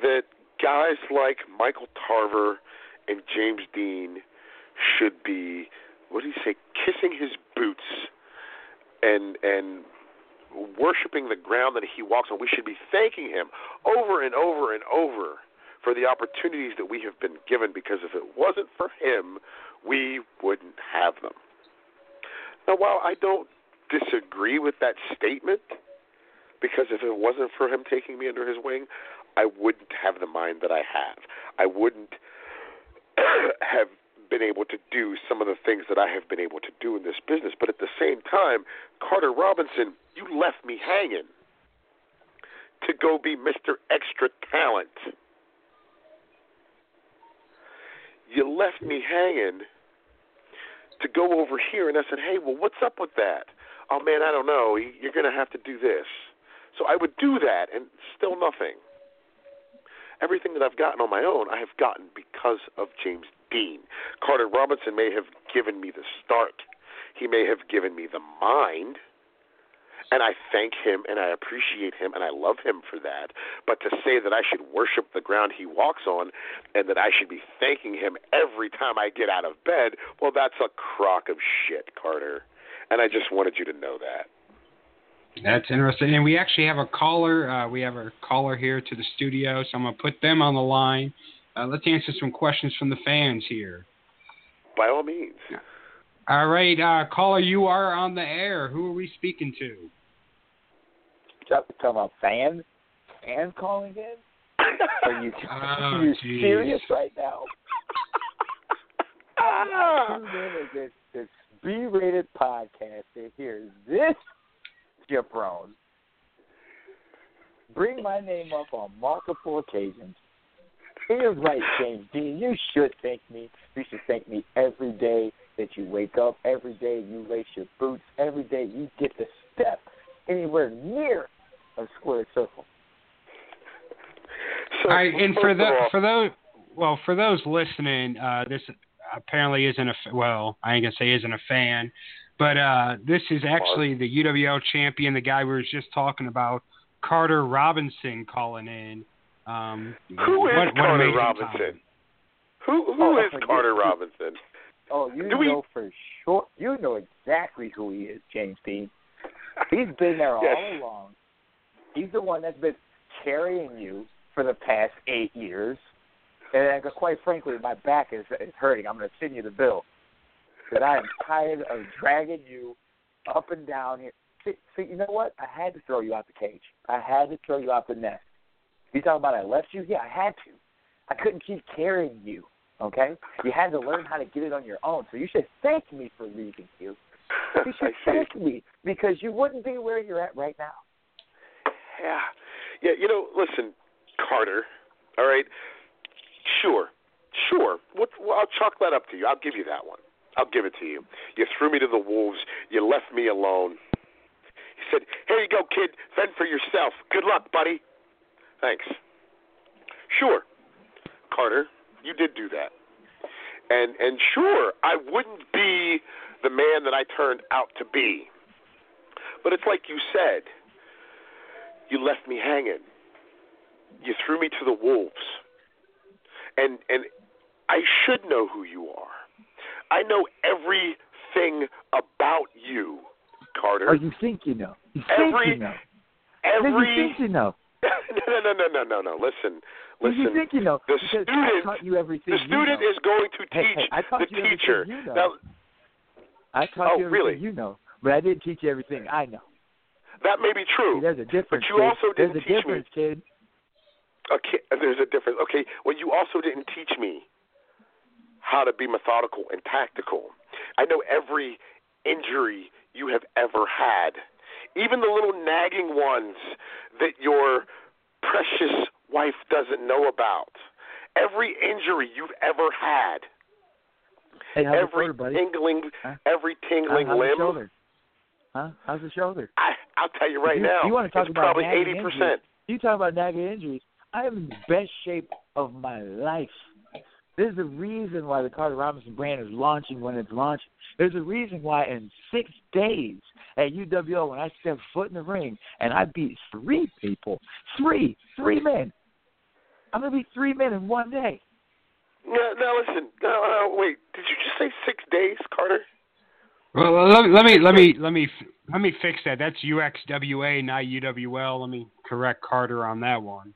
that guys like Michael Tarver and James Dean should be what did he say, kissing his boots and and worshiping the ground that he walks on. We should be thanking him over and over and over for the opportunities that we have been given because if it wasn't for him, we wouldn't have them. Now, while I don't disagree with that statement, because if it wasn't for him taking me under his wing, I wouldn't have the mind that I have. I wouldn't (coughs) have been able to do some of the things that I have been able to do in this business. But at the same time, Carter Robinson, you left me hanging to go be Mr. Extra Talent. You left me hanging to go over here, and I said, hey, well, what's up with that? Oh, man, I don't know. You're going to have to do this. So I would do that, and still nothing. Everything that I've gotten on my own, I have gotten because of James Dean. Carter Robinson may have given me the start. He may have given me the mind, and I thank him and I appreciate him and I love him for that. But to say that I should worship the ground he walks on and that I should be thanking him every time I get out of bed, well, that's a crock of shit, Carter. And I just wanted you to know that. That's interesting. And we actually have a caller. Uh, we have a caller here to the studio, so I'm going to put them on the line. Uh, let's answer some questions from the fans here. By all means. All right, uh, caller, you are on the air. Who are we speaking to? Talk- Talking about fans? Fans calling in? (laughs) Are you, (laughs) Oh, are you serious right now? (laughs) Tune in to this, this B-rated podcast to hear this jabron bring my name up on multiple occasions. You're right, James Dean. You should thank me. You should thank me every day that you wake up, every day you lace your boots, every day you get to step anywhere near a square circle. So, All right, and for of the all- for those well for those listening, uh, this apparently isn't a well I ain't gonna say isn't a fan, but uh, this is actually the UWL champion, the guy we were just talking about, Carter Robinson, calling in. Um, Who is what, what Carter amazing Robinson? time. Who who Oh, is Carter you- Robinson? Oh, you Do we- know for sure. You know exactly who he is, James Dean. He's been there Yes. all along. He's the one that's been carrying you for the past eight years. And quite frankly, my back is is hurting. I'm going to send you the bill because I am tired of dragging you up and down here. See, see, you know what? I had to throw you out the cage. I had to throw you out the nest. You talking about I left you? Yeah, I had to. I couldn't keep carrying you. Okay, you had to learn how to get it on your own. So you should thank me for leaving you. (laughs) Should thank me because you wouldn't be where you're at right now. Yeah. Yeah, you know, listen, Carter, all right? Sure. Sure. What, well, I'll chalk that up to you. I'll give you that one. I'll give it to you. You threw me to the wolves. You left me alone. He said, Here you go, kid. Fend for yourself. Good luck, buddy. Thanks. Sure. Carter, you did do that. And and sure, I wouldn't be the man that I turned out to be. But it's like you said, you left me hanging. You threw me to the wolves. And and I should know who you are. I know everything about you, Carter. Or you think you know. You think Every- you know. Then you Every think you know. no, no, no, no, no, no. Listen, Then you listen. think you know. the student- taught you everything The student you know. is going to teach hey, I taught the you teacher. you know. Now, I taught Oh, you everything really? you know, but I didn't teach you everything I know. that may be true. See, there's a difference. But you kid. also there's didn't a teach me. difference, kid. Okay, there's a difference. Okay, well, you also didn't teach me how to be methodical and tactical. I know every injury you have ever had, even the little nagging ones that your precious wife doesn't know about. every injury you've ever had, Hey, how's every shoulder, buddy? tingling, Huh? every tingling how's the limb. shoulder? Huh? How's the shoulder? I, I'll tell you right you, now, you want to talk about probably eighty injuries. percent. You talk about nagging injuries. I am in the best shape of my life. There's a reason why the Carter Robinson brand is launching when it's launching. There's a reason why in six days at UWO, when I stepped foot in the ring and I beat three people, three, three men. I'm gonna beat three men in one day. No, no, listen. No, no, wait. Did you just say six days, Carter? Well, let, let me let me let me let me fix that. That's UXWA, not UWL. Let me correct Carter on that one.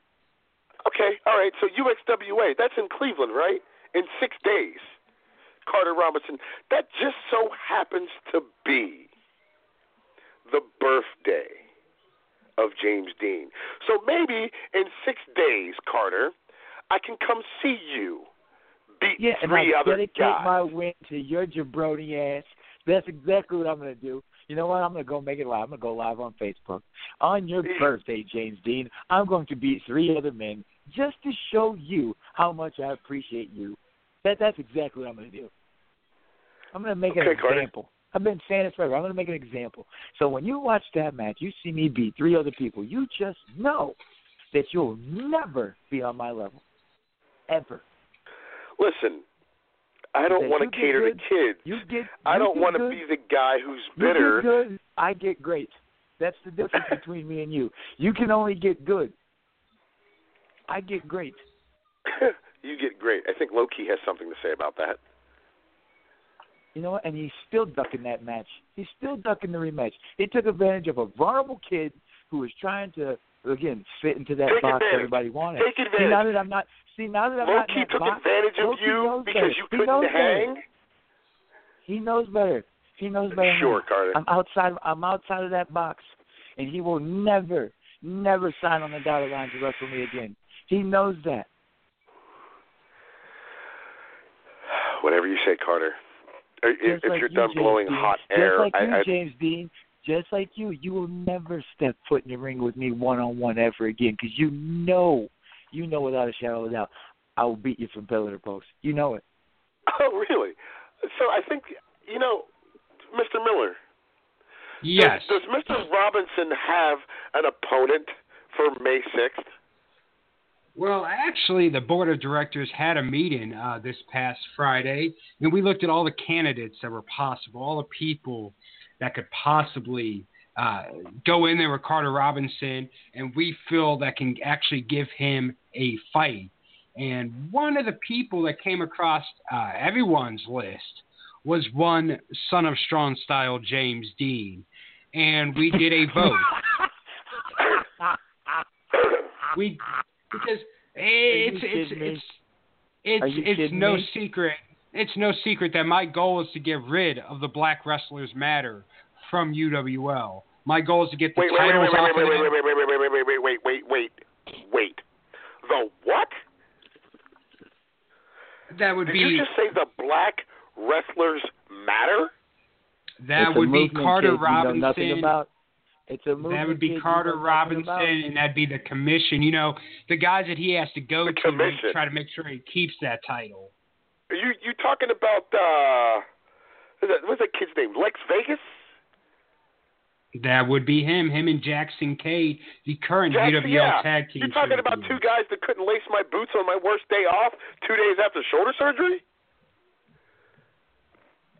Okay, all right. So UXWA, that's in Cleveland, right? In six days, Carter Robinson. That just so happens to be the birthday of James Dean. So maybe in six days, Carter, I can come see you beat Yeah, and three I other dedicate guys. my win to your jabroni ass. That's exactly what I'm gonna do. You know what? I'm gonna go make it live. I'm gonna go live on Facebook on your birthday, James Dean. I'm going to beat three other men just to show you how much I appreciate you. That that's exactly what I'm gonna do. I'm gonna make Okay, an Carter. example. I've been saying this forever. I'm gonna make an example. So when you watch that match, you see me beat three other people. You just know that you'll never be on my level, ever. Listen, I don't want to cater to kids. You get. I don't want to be the guy who's You bitter. get good. I get great. That's the difference between me and you. You can only get good. I get great. (laughs) you get great. I think Loki has something to say about that. You know what? And he's still ducking that match. He's still ducking the rematch. He took advantage of a vulnerable kid who was trying to again fit into that Take box advantage. everybody wanted. Take See now that I'm not. See now that I'm not in Loki took box. advantage of Loki you because better. you He couldn't better. hang. He knows better. He knows better. Sure. Carter. I'm outside. I'm outside of that box, and he will never, never sign on the dotted line to wrestle me again. He knows that. Whatever you say, Carter. Or If, Just if like you're you, done James blowing Dean. hot just air, like you, I, I James Dean. Just like you, you will never step foot in the ring with me one on one ever again because you know, you know without a shadow of a doubt, I will beat you from pillar to post. You know it. (laughs) oh really? So I think you know, Mr. Miller. Yes. Does, does Mr. Robinson have an opponent for May sixth? Well, actually, the board of directors had a meeting uh, this past Friday, and we looked at all the candidates that were possible, all the people that could possibly uh, go in there with Carter Robinson, and we feel that can actually give him a fight. And one of the people that came across uh, everyone's list was one son of strong style, James Dean. And we did a vote. (laughs) we because it's it's it's it's it's no me? secret. It's no secret that my goal is to get rid of the Black Wrestlers Matter from UWL. My goal is to get the Wait, wait, wait, titles wait, off wait, of wait, them. wait, wait, wait, wait, wait, wait, wait, wait, wait, wait. The what? That would Did be you just say the Black Wrestlers Matter? that It's would be movement, Carter kid, You know nothing Robinson. about. It's a movement. That would be Carter Robinson, and that'd be the commission. You know, the guys that he has to go The to to commission. try to make sure he keeps that title. Are you you talking about uh what's that, kid's name? Lex Vegas? That would be him, him and Jackson Cade, the current Jackson, UWL yeah. Tag Team You're talking about two guys that couldn't lace my boots on my worst day off, two days after shoulder surgery?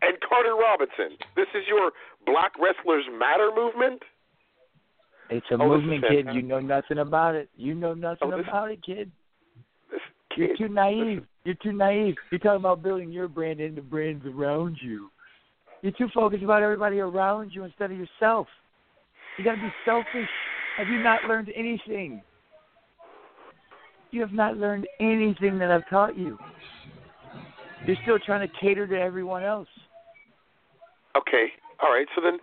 And Carter Robinson. This is your Black Wrestlers Matter movement? It's a Oh, movement, kid. fantastic. You know nothing about it. You know nothing Oh, this- about it, kid. This You're too naive. You're too naive. You're talking about building your brand and the brands around you. You're too focused about everybody around you instead of yourself. You got to be selfish. Have you not learned anything? You have not learned anything that I've taught you. You're still trying to cater to everyone else. Okay. All right. So then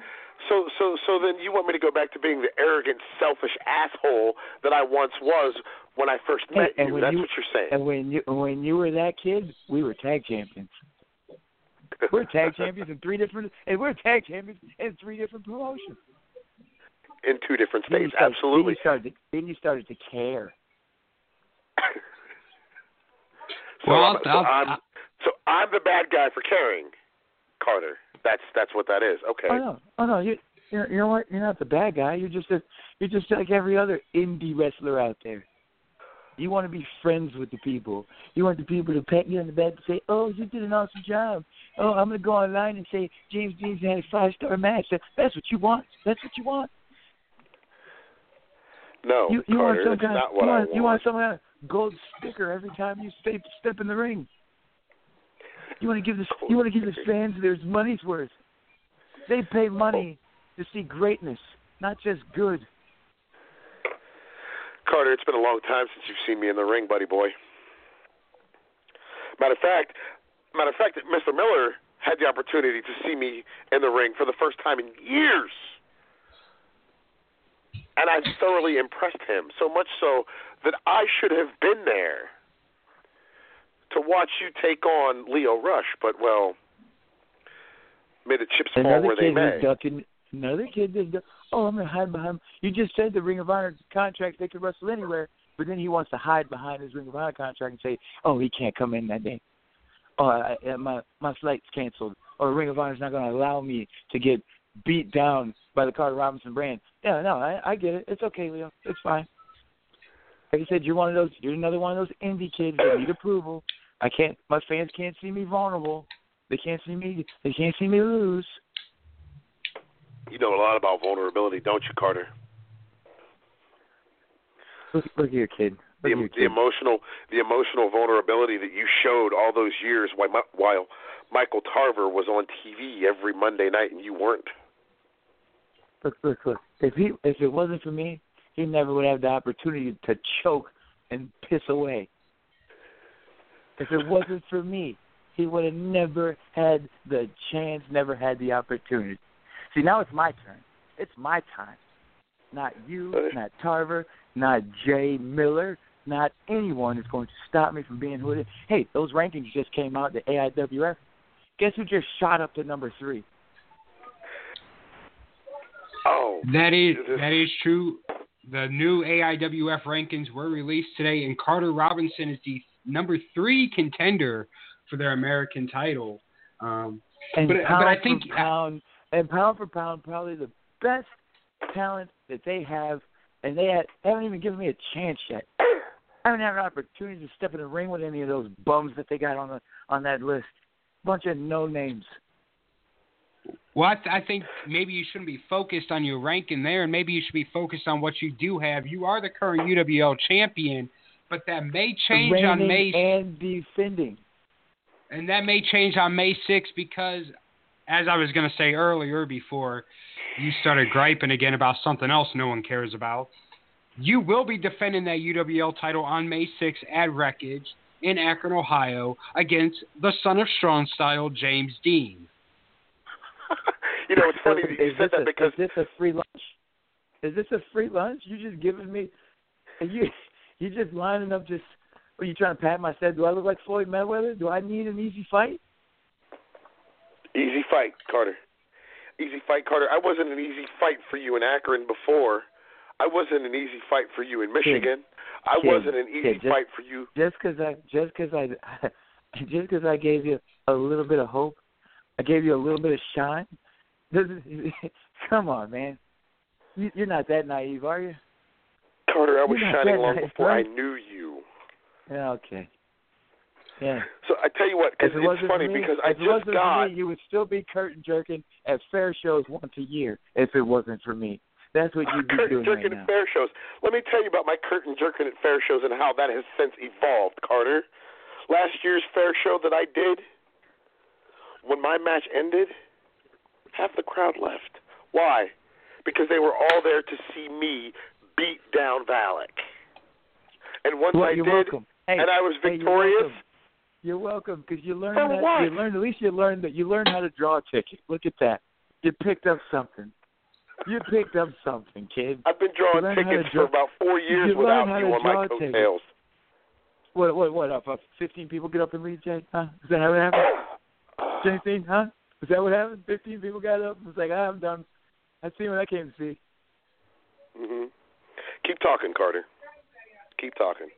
so so so then you want me to go back to being the arrogant, selfish asshole that I once was when I first Hey, met and you. That's you- what you're saying. And when you when you were that kid, we were tag champions. (laughs) We're tag champions in three different, and we're tag champions in three different promotions. in two different Then states. started- Absolutely. Then you started. To, then you started to care. (laughs) So, Well, I'm, I'll- so I'll- I'm so I'm the bad guy for carrying Carter. That's that's what that is. Okay. Oh no, oh no, you you're you know what? You're not the bad guy. You're just a you're just like every other indie wrestler out there. You want to be friends with the people. You want the people to pat you on the back and say, "Oh, you did an awesome job." Oh, I'm gonna go online and say James Dean had a five star match. That's what you want. That's what you want. No, You you Carter, want some kind not of what you I want, you want some kind of gold sticker every time you step step in the ring. You want to give this you want to give the fans their money's worth. They pay money to see greatness, not just good. Carter, it's been a long time since you've seen me in the ring, buddy boy. Matter of fact, matter of fact, Mr. Miller had the opportunity to see me in the ring for the first time in years, and I thoroughly impressed him. So much so that I should have been there to watch you take on Leo Rush. But well, may the chips fall where they may. ducking. Another kid was ducking. Oh, I'm gonna hide behind. You just said the Ring of Honor contract they could wrestle anywhere, but then he wants to hide behind his Ring of Honor contract and say, "Oh, he can't come in that day. Oh, I, I, my my flight's canceled. Or Ring of Honor's not gonna allow me to get beat down by the Carter Robinson brand." Yeah, no, I, I get it. It's okay, Leo. It's fine. Like I said, you're one of those. You're another one of those indie kids that need approval. I can't. My fans can't see me vulnerable. They can't see me. They can't see me lose. You know a lot about vulnerability, don't you, Carter? Look, look here, kid. the, the kid. emotional the emotional vulnerability that you showed all those years while, while Michael Tarver was on TV every Monday night and you weren't. Look, look, look. If he, if it wasn't for me, he never would have the opportunity to choke and piss away. If it wasn't for me, he would have never had the chance, never had the opportunity. See, now it's my turn. It's my time. Not you, not Tarver, not Jay Miller, not anyone is going to stop me from being who it is. Hey, those rankings just came out, the AIWF. Guess who just shot up to number three? Oh, that is that is true. The new AIWF rankings were released today, and Carter Robinson is the number three contender for their American title. Um, And But- but pound I think- for pound, and pound for pound, probably the best talent that they have, and they, had, they haven't even given me a chance yet. (clears throat) I haven't had an opportunity to step in the ring with any of those bums that they got on the on that list. Bunch of no names. well, I, th- I think maybe you shouldn't be focused on your ranking there, and maybe you should be focused on what you do have. You are the current UWL champion, but that may change Reigning on May and defending. and that may change on May 6th because, as I was going to say earlier before you started griping again about something else no one cares about, you will be defending that UWL title on May 6th at Wreckage in Akron, Ohio, against the son of Strong Style, James Dean. (laughs) you know it's funny that you is said this that a, because is this a free lunch? Is this a free lunch? You just giving me? Are you you just lining up? Just are you trying to pat my head? Do I look like Floyd Mayweather? Do I need an easy fight? Easy fight, Carter. Easy fight, Carter. I wasn't an easy fight for you in Akron before. I wasn't an easy fight for you in Michigan. I Kid, wasn't an easy kid, just- fight for you. just because I just because I (laughs) just because I gave you a little bit of hope, I gave you a little bit of shine. (laughs) Come on, man. You, you're not that naive, are you? Carter, I was shining long nice, before I knew you. Yeah, okay. Yeah. So I tell you what, because it it's funny me, because I if it just wasn't got for me, you would still be curtain jerking at fair shows once a year. If it wasn't for me, that's what you'd be (laughs) curtain doing jerking right now. at fair shows. Let me tell you about my curtain jerking at fair shows and how that has since evolved, Carter. Last year's fair show that I did, when my match ended, half the crowd left. Why? Because they were all there to see me beat down Valak. And once Well, I did, welcome. Hey, and I was victorious, welcome. You're welcome because you learned For that. what? You learned at least you learned that you learned how to draw a ticket. Look at that. You picked up something. You picked up something, kid. I've been drawing learned how to tickets draw- for about four years you without learned you on my draw a coattails. What? What? What? Up? Uh, Fifteen people get up and leave, Jay? Huh? Is that how it happened? (sighs) Same thing, huh? Is that what happened? Fifteen people got up. and was like, ah, I'm done. I see what I came to see. hmm Keep talking, Carter. Keep talking.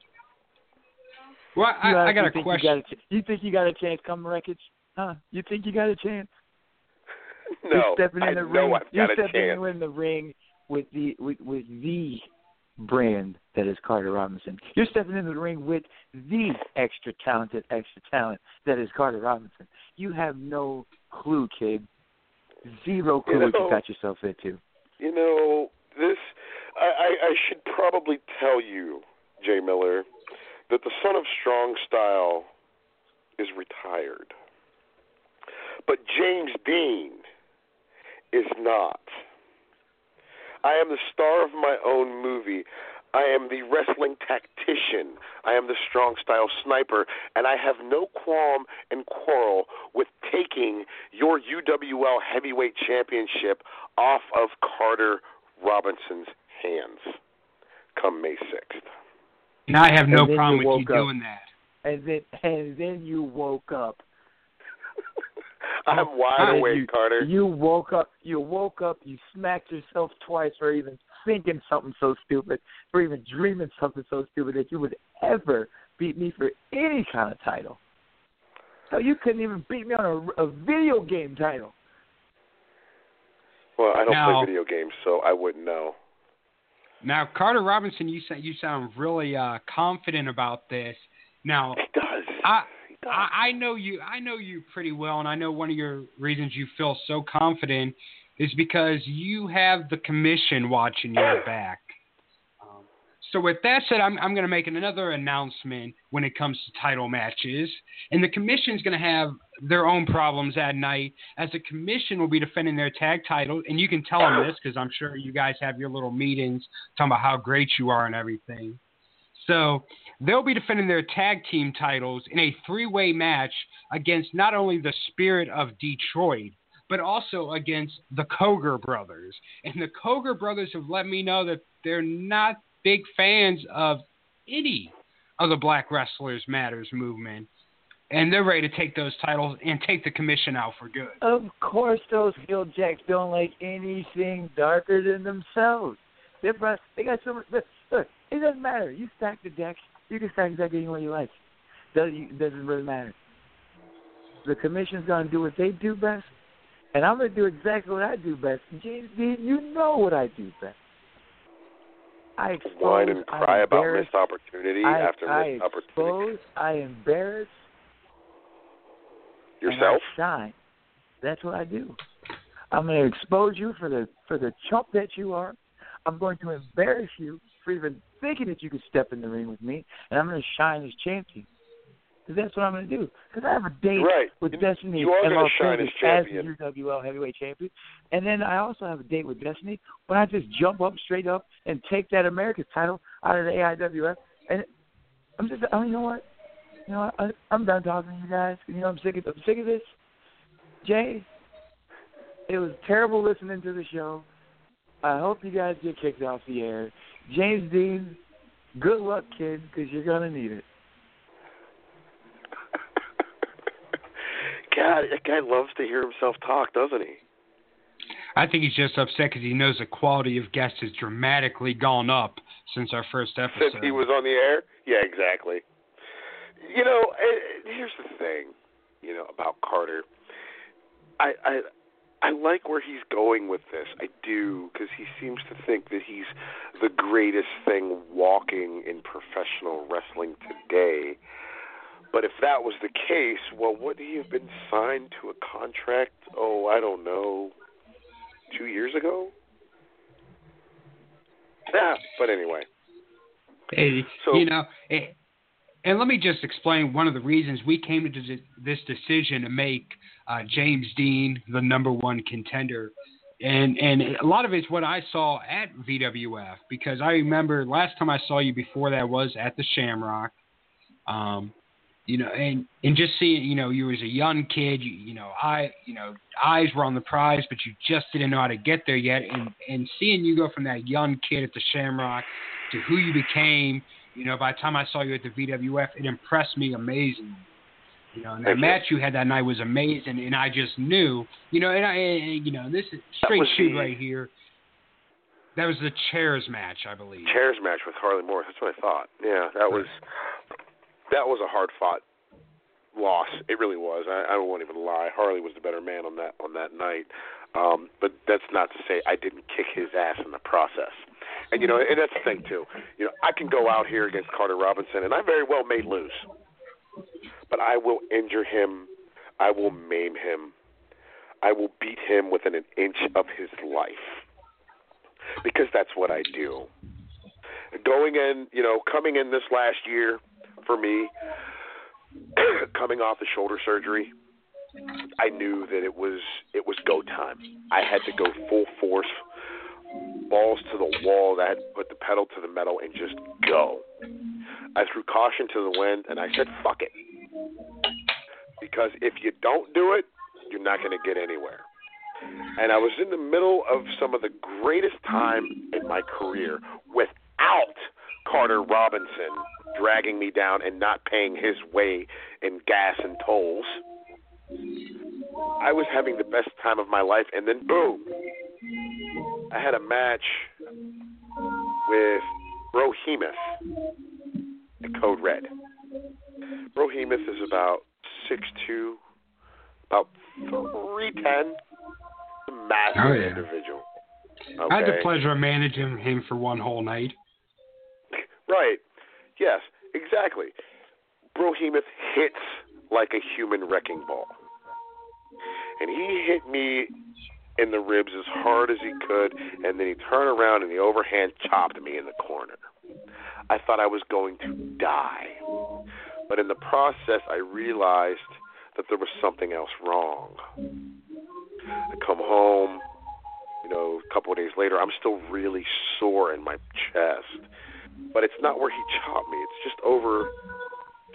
Well, You, I, I got a think question. You, got a, ch- you think you got a chance come wreckage? Huh? You think you got a chance? No, You're stepping in I the know ring. I've You're got a stepping chance. in the ring with the with, with the brand that is Carter Robinson. You're stepping in the ring with the extra talented extra talent that is Carter Robinson. You have no clue, kid. Zero clue You what you got yourself into. You know, this I, I, I should probably tell you, Jay Miller, that the son of strong style is retired. But James Dean is not. I am the star of my own movie. I am the wrestling tactician. I am the strong style sniper, and I have no qualm and quarrel with taking your UWL heavyweight championship off of Carter Robinson's hands come May 6th. And I have no problem you with you up. doing that. And then and then you woke up. (laughs) I'm wide And awake, you, Carter. You woke up. You woke up. You smacked yourself twice for even thinking something so stupid, for even dreaming something so stupid that you would ever beat me for any kind of title. So you couldn't even beat me on a, a video game title. Well, I don't Now- play video games, so I wouldn't know. Now, Carter Robinson, you sound you sound really uh, confident about this. Now, He does. I, does. I I know you I know you pretty well, and I know one of your reasons you feel so confident is because you have the commission watching your (clears throat) back. Um, so with that said, I'm I'm going to make another announcement when it comes to title matches, and the commission's going to have their own problems at night, as the commission will be defending their tag title, and you can tell them this because I'm sure you guys have your little meetings talking about how great you are and everything. So they'll be defending their tag team titles in a three-way match against not only the Spirit of Detroit, but also against the Koger brothers. And the Koger brothers have let me know that they're not big fans of any of the Black Wrestlers Matters movement. And they're ready to take those titles and take the commission out for good. Of course, those heel jacks don't like anything darker than themselves. They're bro- they got so much. Look, look, it doesn't matter. You stack the deck. You can stack the deck any way you like. Doesn't doesn't really matter. The commission's gonna do what they do best, and I'm gonna do exactly what I do best. James Dean, you know what I do best. I expose. Whine and I cry about missed opportunity I, after I missed opportunity. expose. I embarrass. And I Yourself? shine. That's what I do. I'm going to expose you for the for the chump that you are. I'm going to embarrass you for even thinking that you could step in the ring with me, and I'm going to shine as champion. Because that's what I'm going to do. Because I have a date Right. with Destiny you are Las shine Vegas as champion. as the UWL heavyweight champion, and then I also have a date with Destiny when I just jump up straight up and take that America's title out of the AIWF. And I'm just, oh, you know what? You know. I, I'm done talking to you guys. You know, I'm sick of, I'm sick of this. Jay, it was terrible listening to the show. I hope you guys get kicked off the air. James Dean, good luck, kid, because you're gonna need it. God, that guy loves to hear himself talk, doesn't he? I think he's just upset because he knows the quality of guests has dramatically gone up since our first episode. Since he was on the air? Yeah, exactly. You know, eh, here's the thing, you know, about Carter. I I I like where he's going with this. I do because he seems to think that he's the greatest thing walking in professional wrestling today. But if that was the case, well, would he have been signed to a contract? Oh, I don't know, two years ago. Yeah, but anyway. Hey, So- you know, eh, and let me just explain one of the reasons we came to this decision to make uh, James Dean the number one contender. And and a lot of it's what I saw at VWF because I remember last time I saw you before that was at the Shamrock. Um, you know, and and just seeing, you know, you was a young kid, you, you know, I, you know, eyes were on the prize, but you just didn't know how to get there yet. And and seeing you go from that young kid at the Shamrock to who you became, you know, by the time I saw you at the VWF, it impressed me amazingly. You know, and that Thank match you had that night was amazing, and I just knew, you know, and I, and, you know, this is straight shoot the- right here. That was the chairs match, I believe. chairs match with Harley Morris. That's what I thought. Yeah, that was that was a hard fought loss. It really was. I, I won't even lie. Harley was the better man on that on that night. Um, but that's not to say I didn't kick his ass in the process. And you know, and that's the thing too. You know, I can go out here against Carter Robinson, and I very well may lose, but I will injure him. I will maim him. I will beat him within an inch of his life because that's what I do. Going in, you know, coming in this last year for me, (clears throat) coming off the shoulder surgery, I knew that it was it was go time. I had to go full force, balls to the wall. I had to put the pedal to the metal and just go. I threw caution to the wind and I said, "Fuck it," because if you don't do it, you're not going to get anywhere. And I was in the middle of some of the greatest time in my career without Carter Robinson dragging me down and not paying his way in gas and tolls. I was having the best time of my life, and then boom, I had a match with Brohemoth at Code Red. Brohemoth is about six two, about three ten, massive Oh, yeah. individual. I had the pleasure of managing him for one whole night. (laughs) Right. Yes, exactly. Brohemoth hits like a human wrecking ball. And he hit me in the ribs as hard as he could, and then he turned around and he overhand chopped me in the corner. I thought I was going to die. But in the process, I realized that there was something else wrong. I come home, you know, a couple of days later, I'm still really sore in my chest but it's not where he chopped me. It's just over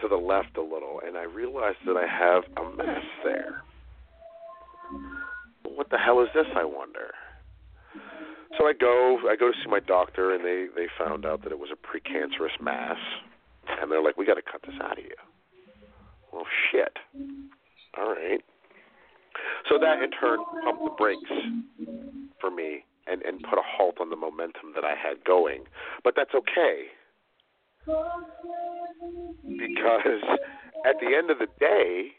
to the left a little, and I realized that I have a mess there. What the hell is this? I wonder. So I go, I go to see my doctor, and they they found out that it was a precancerous mass, and they're like, "We got to cut this out of you." Well, shit. All right. So that in turn pumped the brakes for me and and put a halt on the momentum that I had going. But that's okay because at the end of the day,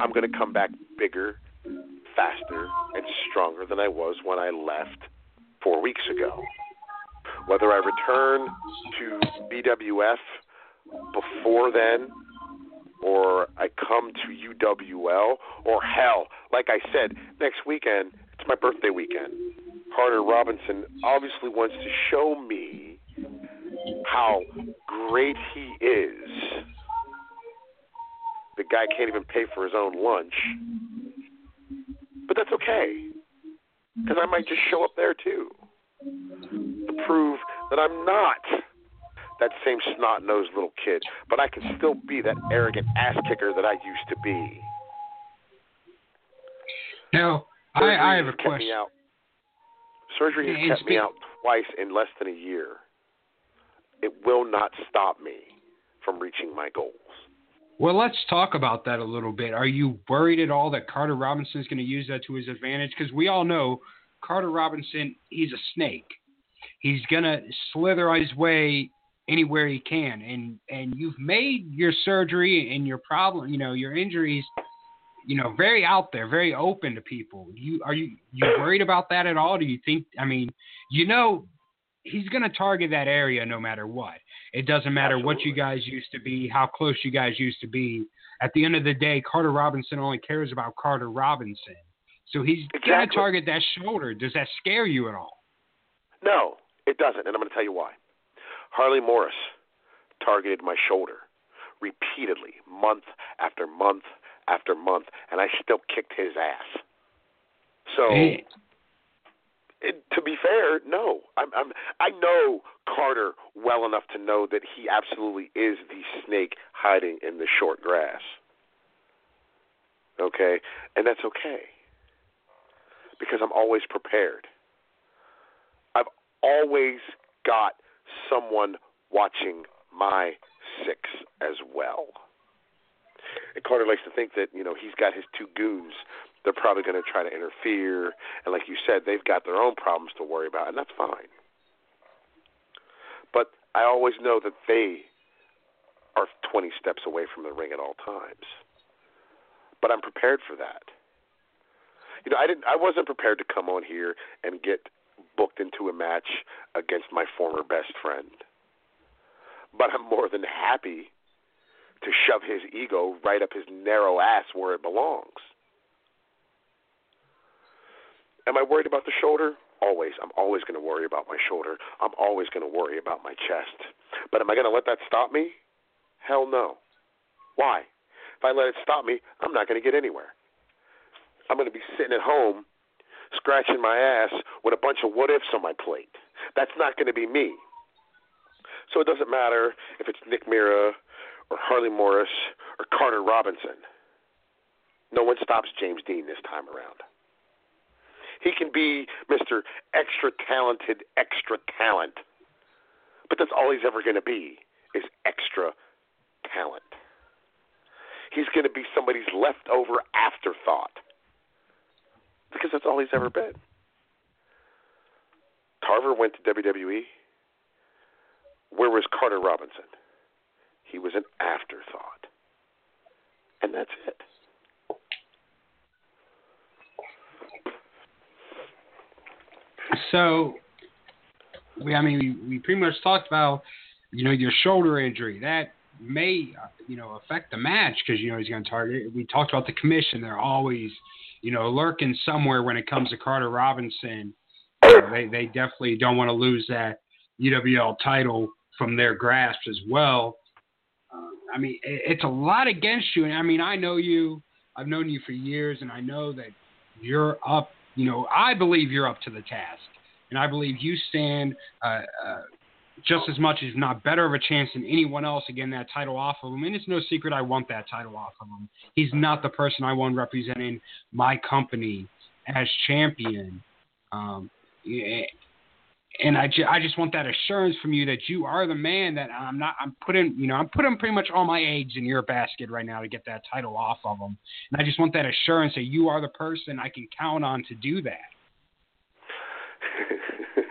I'm going to come back bigger, faster, and stronger than I was when I left four weeks ago. Whether I return to VWF before then, or I come to UWL, or hell, like I said, next weekend, it's my birthday weekend. Carter Robinson obviously wants to show me how great he is. The guy can't even pay for his own lunch. But that's okay. Because I might just show up there too. To prove that I'm not that same snot nosed little kid, but I can still be that arrogant ass kicker that I used to be. Now, I, Surgery I have a has kept me question. out. Surgery has kept me out twice in less than a year. It will not stop me from reaching my goals. Well, let's talk about that a little bit. Are you worried at all that Carter Robinson is going to use that to his advantage? Because we all know Carter Robinson, he's a snake. He's going to slither his way anywhere he can. And and you've made your surgery and your problem, you know, your injuries, you know, very out there, very open to people. You are you you worried about that at all? Do you think? I mean, you know, he's going to target that area no matter what. It doesn't matter what you guys used to be, how close you guys used to be. At the end of the day, Carter Robinson only cares about Carter Robinson. So he's going to target that shoulder. Does that scare you at all? No, it doesn't, and I'm going to tell you why. Harley Morris targeted my shoulder repeatedly, month after month after month, and I still kicked his ass. So, Eh, it, to be fair, no. I'm, I'm I know Carter well enough to know that he absolutely is the snake hiding in the short grass. Okay, and that's okay because I'm always prepared. I've always got someone watching my six as well. And Carter likes to think that you know he's got his two goons. They're probably going to try to interfere, and like you said, they've got their own problems to worry about, and that's fine. But I always know that they are 20 steps away from the ring at all times. But I'm prepared for that. You know, I didn't I wasn't prepared to come on here and get booked into a match against my former best friend. But I'm more than happy to shove his ego right up his narrow ass where it belongs. Am I worried about the shoulder? Always. I'm always going to worry about my shoulder. I'm always going to worry about my chest. But am I going to let that stop me? Hell no. Why? If I let it stop me, I'm not going to get anywhere. I'm going to be sitting at home scratching my ass with a bunch of what ifs on my plate. That's not going to be me. So it doesn't matter if it's Nick Mira or Harley Morris or Carter Robinson. No one stops James Dean this time around. He can be Mr. Extra Talented, Extra Talent. But that's all he's ever going to be is extra talent. He's going to be somebody's leftover afterthought because that's all he's ever been. Tarver went to WWE. Where was Carter Robinson? He was an afterthought. And that's it. So, we, I mean, we, we pretty much talked about, you know, your shoulder injury. That may, you know, affect the match because, you know, he's going to target. We talked about the commission. They're always, you know, lurking somewhere when it comes to Carter Robinson. You know, they, they definitely don't want to lose that UWL title from their grasp as well. Uh, I mean, it, it's a lot against you. And I mean, I know you, I've known you for years, and I know that you're up, you know, I believe you're up to the task. And I believe you stand uh, uh, just as much, if not better, of a chance than anyone else to that title off of him. And it's no secret I want that title off of him. He's not the person I want representing my company as champion. Um, and I, ju- I just want that assurance from you that you are the man that I'm not. I'm putting, you know, I'm putting pretty much all my eggs in your basket right now to get that title off of him. And I just want that assurance that you are the person I can count on to do that.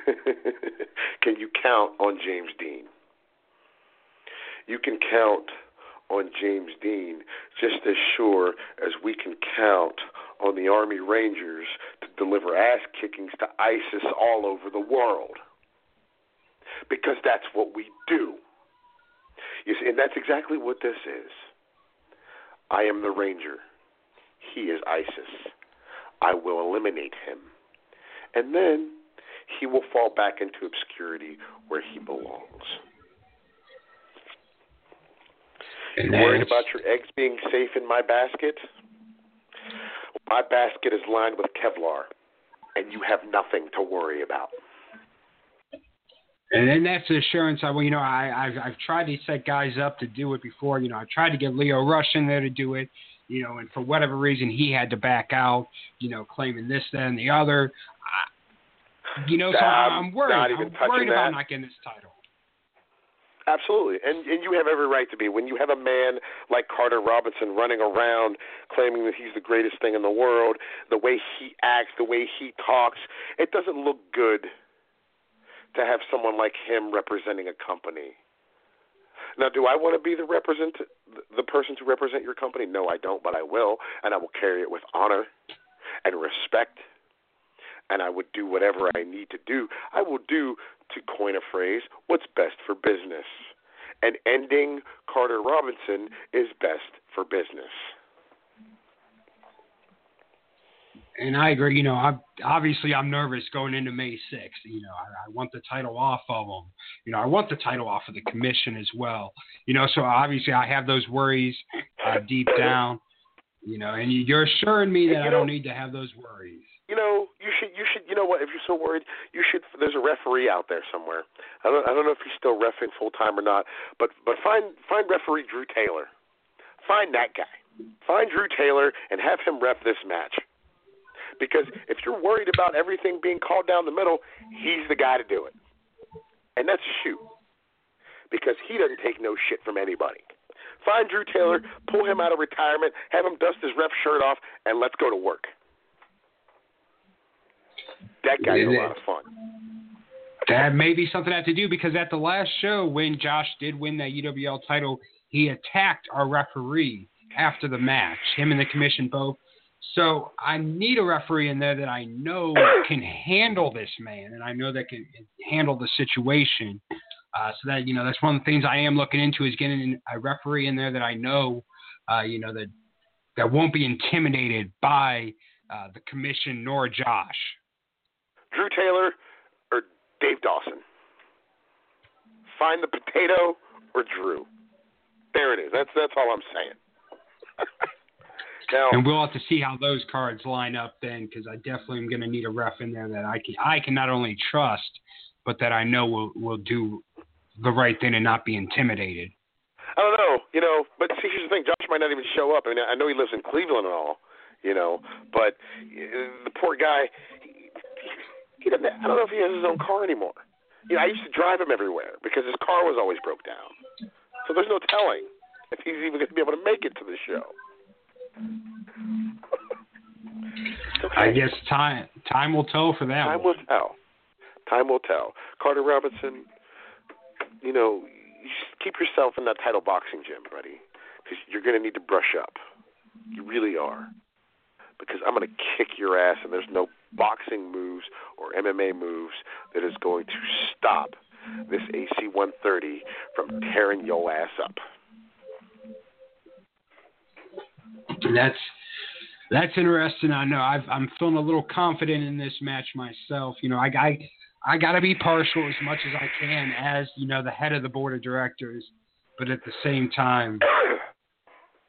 (laughs) can you count on James Dean? You can count on James Dean just as sure as we can count on the Army Rangers to deliver ass kickings to ISIS all over the world. Because that's what we do. You see, and that's exactly what this is. I am the Ranger. He is ISIS. I will eliminate him. And then he will fall back into obscurity where he belongs. You're worried about your eggs being safe in my basket? My basket is lined with Kevlar, and you have nothing to worry about. And then that's the assurance I, well, you know, I, I've, I've tried to set guys up to do it before. You know, I tried to get Leo Rush in there to do it, you know, and for whatever reason he had to back out, you know, claiming this, that, and the other. I, you know, so I'm I'm worried. I'm worried that. about not getting this title. Absolutely, and and you have every right to be. When you have a man like Carter Robinson running around claiming that he's the greatest thing in the world, the way he acts, the way he talks, it doesn't look good to have someone like him representing a company. Now, do I want to be the represent the person to represent your company? No, I don't, but I will, and I will carry it with honor and respect. And I would do whatever I need to do. I will do, to coin a phrase, what's best for business. And ending Carter Robinson is best for business. And I agree. You know, I'm obviously I'm nervous going into May 6th. You know, I, I want the title off of them. You know, I want the title off of the commission as well. You know, so obviously I have those worries uh, deep down. You know, and you- you're assuring me that You I don't need to have those worries. you know, you should, you should, you know what? If you're so worried, you should. There's a referee out there somewhere. I don't, I don't know if he's still refing full time or not, but, but find, find referee Drew Taylor. Find that guy. Find Drew Taylor and have him ref this match. Because if you're worried about everything being called down the middle, he's the guy to do it. And that's shoot. Because he doesn't take no shit from anybody. Find Drew Taylor, pull him out of retirement, have him dust his ref shirt off, and let's go to work. That guy's a lot of fun. That may be something I have to do because at the last show, when Josh did win that UWL title, he attacked our referee after the match, him and the commission both. So I need a referee in there that I know (coughs) can handle this man, and I know that can handle the situation. Uh, so that you know, that's one of the things I am looking into is getting a referee in there that I know, uh, you know, that that won't be intimidated by uh, the commission nor Josh. Drew Taylor or Dave Dawson. Find the potato or Drew. There it is. That's that's all I'm saying. (laughs) now, And we'll have to see how those cards line up then, because I definitely am going to need a ref in there that I can I can not only trust, but that I know will will do the right thing and not be intimidated. I don't know, you know, but see, here's the thing: Josh might not even show up. I mean, I know he lives in Cleveland and all, you know, but uh, the poor guy, he, doesn't. I don't know if he has his own car anymore. You know, I used to drive him everywhere because his car was always broke down. So there's no telling if he's even going to be able to make it to the show. (laughs) Okay. I guess time time will tell for that. Time one. will tell. Time will tell. Carter Robinson, you know, you keep yourself in that title boxing gym, buddy, because you're going to need to brush up. You really are. Because I'm going to kick your ass, and there's no boxing moves or MMA moves that is going to stop this AC 130 from tearing your ass up. That's that's interesting. I know I've, I'm feeling a little confident in this match myself. You know, I I, I got to be partial as much as I can as you know the head of the board of directors, but at the same time,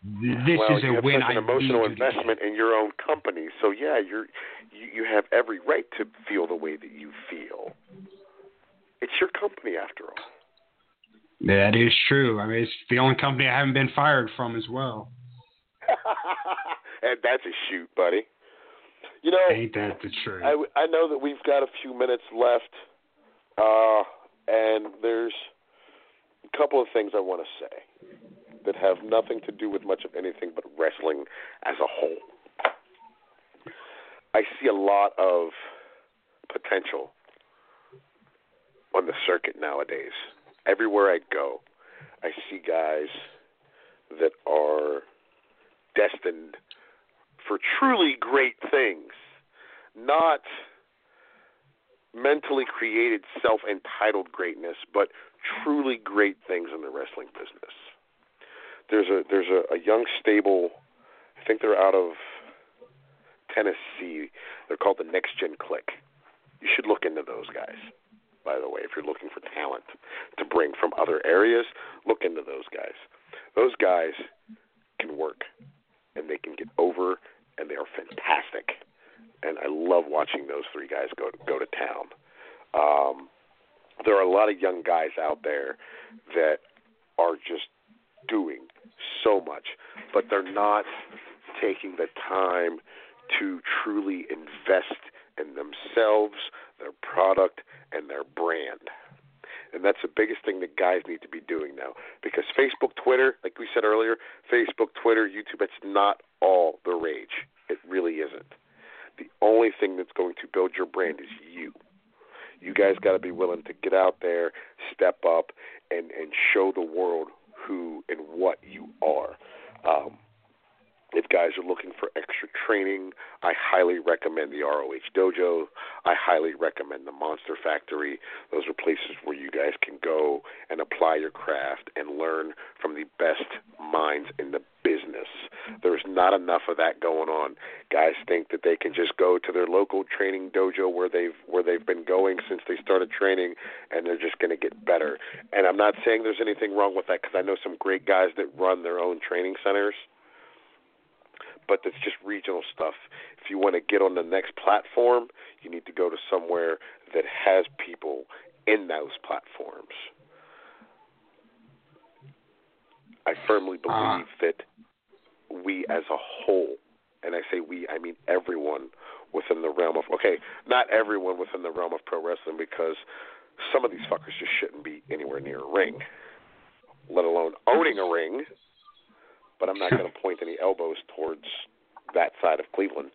this well, is you a have win. such an emotional investment in your own company, so yeah, you're you, you have every right to feel the way that you feel. It's your company after all. That is true. I mean, it's the only company I haven't been fired from as well. (laughs) and that's a shoot, buddy. You know, Ain't that the truth? I, I know that we've got a few minutes left, uh, and there's a couple of things I want to say that have nothing to do with much of anything but wrestling as a whole. I see a lot of potential on the circuit nowadays. Everywhere I go, I see guys that are destined for truly great things, not mentally created, self entitled greatness, but truly great things in the wrestling business. There's a there's a, a young stable, I think they're out of Tennessee. They're called the Next Gen Click. You should look into those guys. By the way, if you're looking for talent to bring from other areas, look into those guys. Those guys can work and they can get over and they are fantastic. And I love watching those three guys go go to town. Um, there are a lot of young guys out there that are just doing so much, but they're not taking the time to truly invest in themselves, their product, and their brand. And that's the biggest thing that guys need to be doing now. Because Facebook, Twitter, like we said earlier, Facebook, Twitter, YouTube, it's not all the rage. It really isn't. The only thing that's going to build your brand is you. You guys got to be willing to get out there, step up, and and show the world who and what you are. Um, if guys are looking for extra training, I highly recommend the ROH Dojo. I highly recommend the Monster Factory. Those are places where you guys can go and apply your craft and learn from the best minds in the business. There's not enough of that going on. Guys think that they can just go to their local training dojo where they've where they've been going since they started training and they're just going to get better. And I'm not saying there's anything wrong with that cuz I know some great guys that run their own training centers but it's just regional stuff. If you want to get on the next platform, you need to go to somewhere that has people in those platforms. I firmly believe Ah. that we as a whole, and I say we, I mean everyone within the realm of, okay, not everyone within the realm of pro wrestling because some of these fuckers just shouldn't be anywhere near a ring, let alone owning a ring but I'm not (laughs) going to point any elbows towards that side of Cleveland.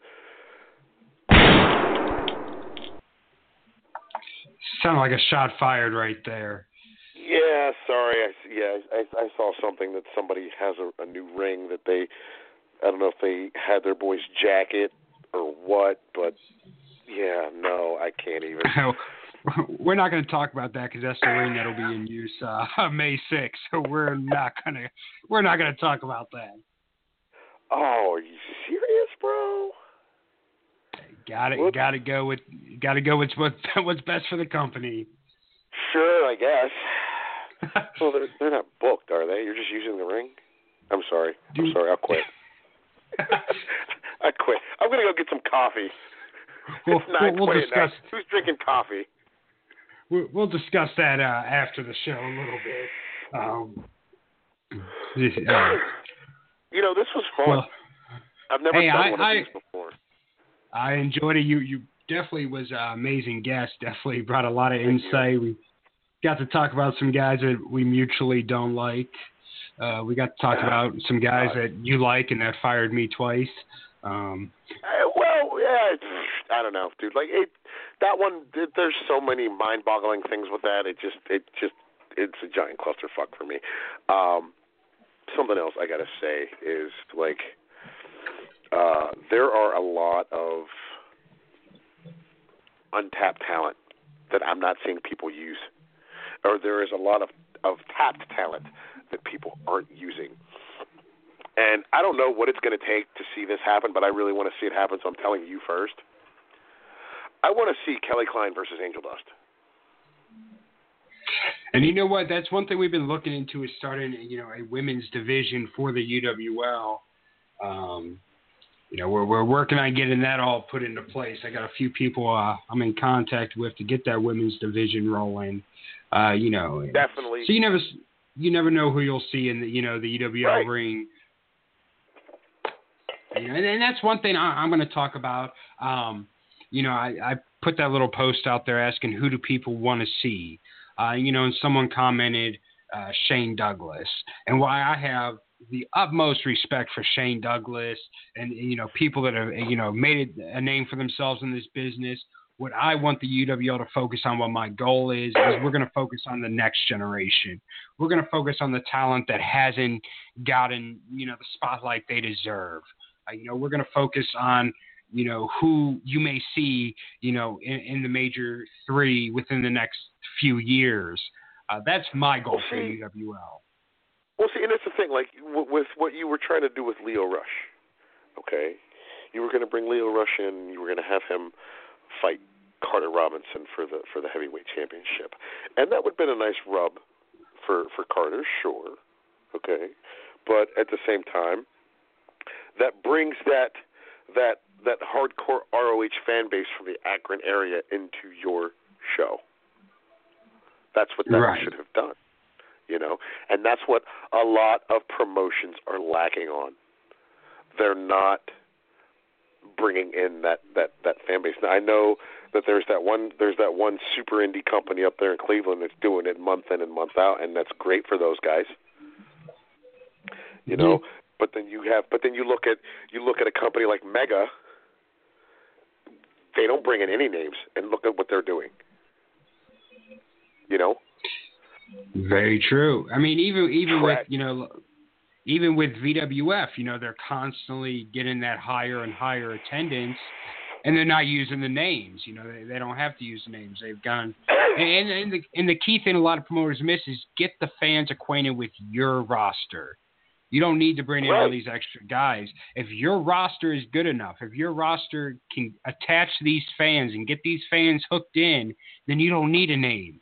Sound like a shot fired right there. Yeah, Yeah, sorry. I yeah, I, I saw something that somebody has a, a new ring that they. I don't know if they had their boy's jacket or what, but yeah, no, I can't even. (laughs) (laughs) we're not going to talk about that because that's the ring that'll be in use uh, (laughs) May 6th. So we're not gonna we're not going to talk about that. Oh, are you serious, bro? Got it. Got to go with. Got to go with what (laughs) what's best for the company. Sure, I guess. well, they're they're not booked, are they? You're just using the ring. I'm sorry. I'm sorry. I'll quit. I quit. I'm gonna go get some coffee. We'll, it's nine we'll, we'll discuss. Who's drinking coffee? We'll, discuss that uh, after the show a little bit. Um, uh, You know, this was fun. well, I've never hey, done I- one of I- these before. I enjoyed it. You you definitely was an amazing guest. Definitely brought a lot of Thank you. insight. We got to talk about some guys that we mutually don't like. Uh, we got to talk about some guys that you like and that fired me twice. Um, Uh, well, yeah, I don't know, dude. Like it, that one. There's so many mind-boggling things with that. It just, it just, it's a giant clusterfuck for me. Um, something else I gotta say is like, uh, there are a lot of untapped talent that I'm not seeing people use, or there is a lot of of tapped talent that people aren't using. And I don't know what it's going to take to see this happen, but I really want to see it happen, so I'm telling you first. I want to see Kelly Klein versus Angel Dust. and you know what? That's one thing we've been looking into is starting, you know, a women's division for the UWL. Um, you know, we're we're working on getting that all put into place. I got a few people uh, I'm in contact with to get that women's division rolling. Uh, you know, Definitely. So you never you never know who you'll see in the you know the UWL Right. ring. You know, and, and that's one thing I, I'm going to talk about. Um, you know, I, I put that little post out there asking who do people want to see. Uh, you know, and someone commented uh, Shane Douglas, and why I have the utmost respect for Shane Douglas and you know people that have you know made a name for themselves in this business. What I want the UWL to focus on, what my goal is, is we're going to focus on the next generation. We're going to focus on the talent that hasn't gotten you know the spotlight they deserve. Uh, you know, we're going to focus on you know who you may see you know in, in the major three within the next few years. Uh, that's my goal for See, UWL. Well, see, and it's the thing, like w- with what you were trying to do with Leo Rush, okay? You were going to bring Leo Rush in. You were going to have him fight Carter Robinson for the for the heavyweight championship, and that would have been a nice rub for for Carter, sure, okay. But at the same time, that brings that that that hardcore ROH fan base from the Akron area into your show. That's what that Right. should have done you know? And that's what a lot of promotions are lacking on. They're not bringing in that that that fan base. Now i know that there's that one there's that one super indie company up there in cleveland that's doing it month in and month out and that's great for those guys. You know? But then you have but then you look at you look at a company like mega they don't bring in any names and look at what they're doing you know Very true. I mean, even even Correct. with you know, even with VWF, you know, they're constantly getting that higher and higher attendance, and they're not using the names. You know, they, they don't have to use the names. They've gone. (coughs) And, and the and the key thing a lot of promoters miss is get the fans acquainted with your roster. You don't need to bring in all these extra guys. If your roster is good enough, if your roster can attach these fans and get these fans hooked in, then you don't need a name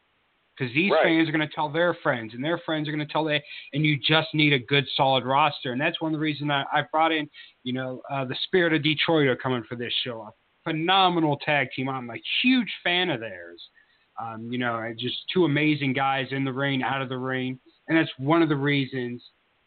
because these Right. fans are going to tell their friends, and their friends are going to tell their, and you just need a good, solid roster, and that's one of the reasons I, I brought in, you know, uh, the Spirit of Detroit are coming for this show, a phenomenal tag team. I'm a huge fan of theirs. Um, you know, just two amazing guys in the ring, out of the ring, and that's one of the reasons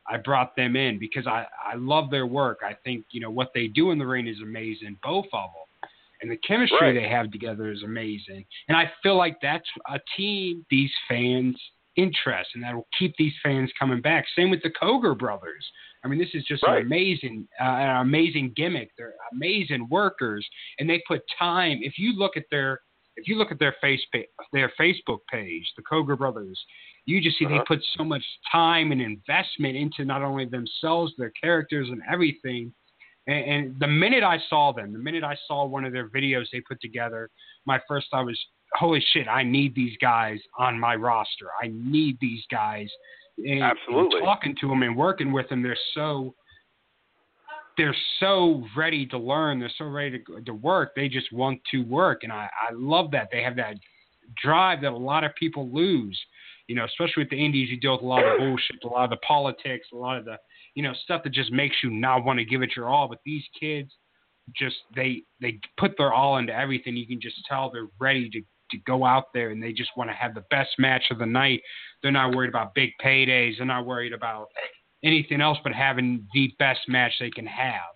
I brought them in because I I love their work. I think you know what they do in the ring is amazing, both of them and the chemistry Right. they have together is amazing. And I feel like that's a team these fans interest, and that will keep these fans coming back. Same with the Koger brothers. I mean, this is just Right. an amazing, uh, an amazing gimmick. They're amazing workers, and they put time. If you look at their, if you look at their face, their Facebook page, the Koger brothers, You just see Uh-huh. they put so much time and investment into not only themselves, their characters, and everything. And, and the minute I saw them, the minute I saw one of their videos they put together, my first thought was, "Holy shit! I need these guys on my roster. I need these guys." And, Absolutely. And talking to them and working with them, they're so they're so ready to learn. They're so ready to, to work. They just want to work, and I, I love that. They have that drive that a lot of people lose. You know, especially with the indies, you deal with a lot of bullshit, a lot of the politics, a lot of the you know stuff that just makes you not want to give it your all. But these kids, just they they put their all into everything. You can just tell they're ready to to go out there and they just want to have the best match of the night. They're not worried about big paydays. They're not worried about anything else but having the best match they can have.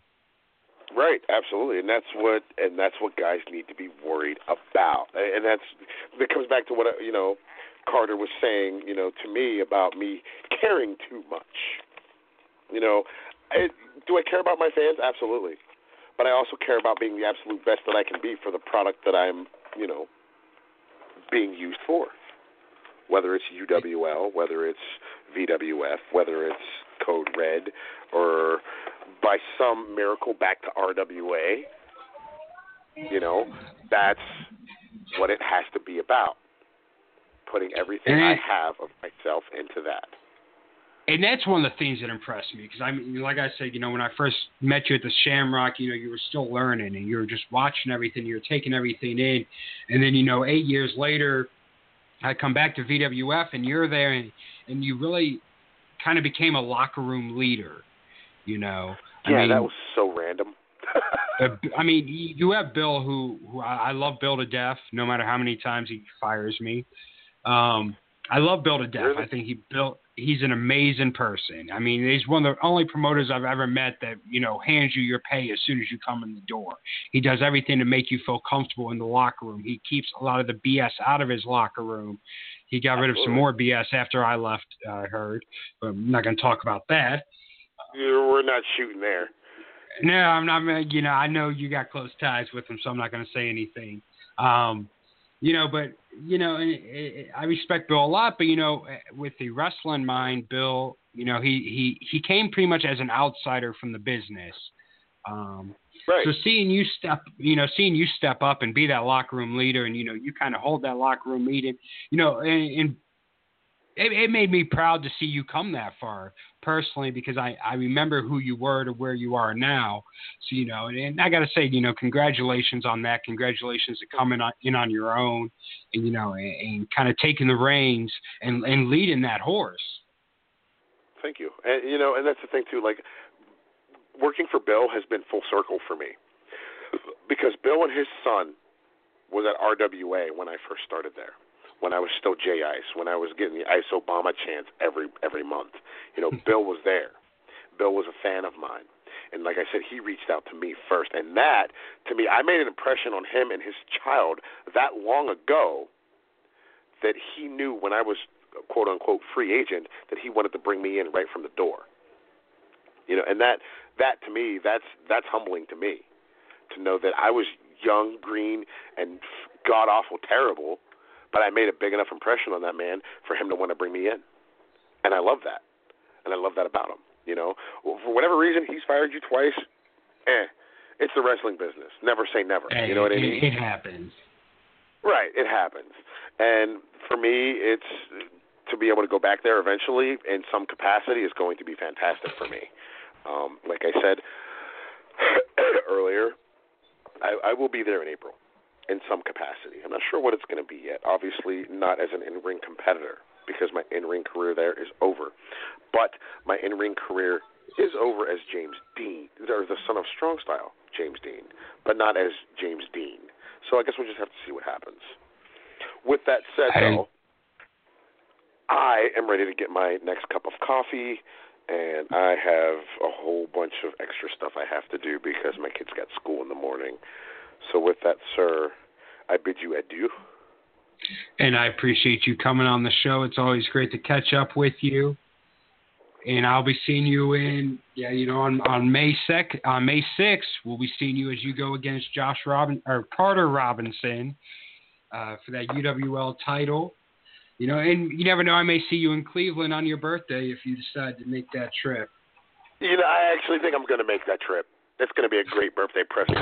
Right, absolutely, and that's what and that's what guys need to be worried about, and that's that comes back to what you know Carter was saying, you know, to me about me caring too much. You know, I, do I care about my fans? Absolutely, but I also care about being the absolute best that I can be for the product that I'm, you know, being used for. Whether it's UWL, whether it's VWF, whether it's Code Red, or by some miracle back to RWA, you know, that's what it has to be about. Putting everything I have of myself into that. and that's one of the things that impressed me because I mean, like I said, you know, when I first met you at the Shamrock, you know, you were still learning and you were just watching everything, you were taking everything in, and then you know, eight years later, I come back to VWF and you're there and and you really kind of became a locker room leader, you know. I Yeah, mean, that was so random. (laughs) uh, I mean, you you have Bill, who, who I, I love Bill to death. No matter how many times he fires me, um, I love Bill to death. Really? I think he built. He's an amazing person. I mean, he's one of the only promoters I've ever met that you know hands you your pay as soon as you come in the door. He does everything to make you feel comfortable in the locker room. He keeps a lot of the BS out of his locker room. He got rid of some more BS after I left. I heard, but I'm not going to talk about that. We're not shooting there. No, I'm not. You know, I know you got close ties with him, so I'm not going to say anything. Um, you know, but you know, and it, I respect Bill a lot. But you know, eh, with the wrestling mind, Bill, you know, he he he came pretty much as an outsider from the business. Um, Right. so seeing you step, you know, seeing you step up and be that locker room leader, and you know, you kind of hold that locker room meeting, you know, and, and it, it made me proud to see you come that far personally because I I remember who you were to where you are now. So you know, and, and I got to say, you know, congratulations on that. Congratulations to coming on, in on your own, and you know, and, and kind of taking the reins and and leading that horse. Thank you. And you know, and that's the thing too. Like working for Bill has been full circle for me because Bill and his son was at RWA when I first started there. When I was still J Ice, when I was getting the Ice Obama chance every every month, you know, hmm. Bill was there. Bill was a fan of mine, and like I said, he reached out to me first, and that to me, I made an impression on him and his child that long ago that he knew when I was quote unquote free agent that he wanted to bring me in right from the door. You know, and that that to me that's that's humbling to me to know that I was young, green, and god awful terrible, but I made a big enough impression on that man for him to want to bring me in, and I love that, and I love that about him. You know, for whatever reason he's fired you twice. Eh, it's the wrestling business. Never say never. you know what I mean? It happens. Right, it happens. And for me, it's to be able to go back there eventually in some capacity is going to be fantastic for me. Um, like I said (coughs) earlier, I, I will be there in April in some capacity. I'm not sure what it's going to be yet. Obviously, not as an in-ring competitor because my in-ring career there is over. But my in-ring career is over as James Dean, or the son of Strong Style, James Dean, but not as James Dean. So I guess we'll just have to see what happens. With that said, I- though, I am ready to get my next cup of coffee, and I have a whole bunch of extra stuff I have to do because my kids got school in the morning. So with that, sir, I bid you adieu. And I appreciate you coming on the show. It's always great to catch up with you. And I'll be seeing you in yeah, you know, on on May sec on May sixth, we'll be seeing you as you go against Josh Robin or Carter Robinson uh, for that UWL title. You know, and you never know. I may see you in Cleveland on your birthday if you decide to make that trip. You know, I actually think I'm going to make that trip. It's going to be a great birthday present.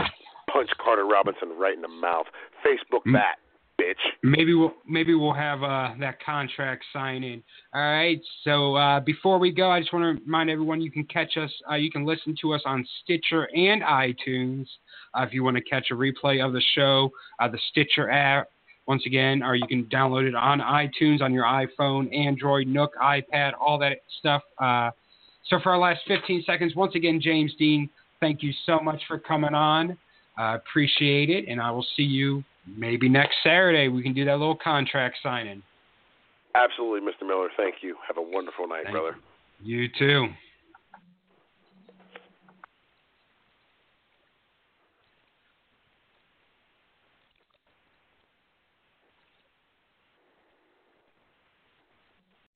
Punch Carter Robinson right in the mouth. Facebook that, bitch. Maybe we'll maybe we'll have uh, that contract signing. All right. So uh, before we go, I just want to remind everyone you can catch us. Uh, you can listen to us on Stitcher and iTunes. Uh, if you want to catch a replay of the show, uh, the Stitcher app once again, or you can download it on iTunes on your iPhone, Android, Nook, iPad, all that stuff. Uh, so for our last 15 seconds, once again, James Dean, thank you so much for coming on. I appreciate it, and I will see you maybe next Saturday. We can do that little contract signing. Absolutely, Mr. Miller. Thank you. Have a wonderful night, Thank brother. You too.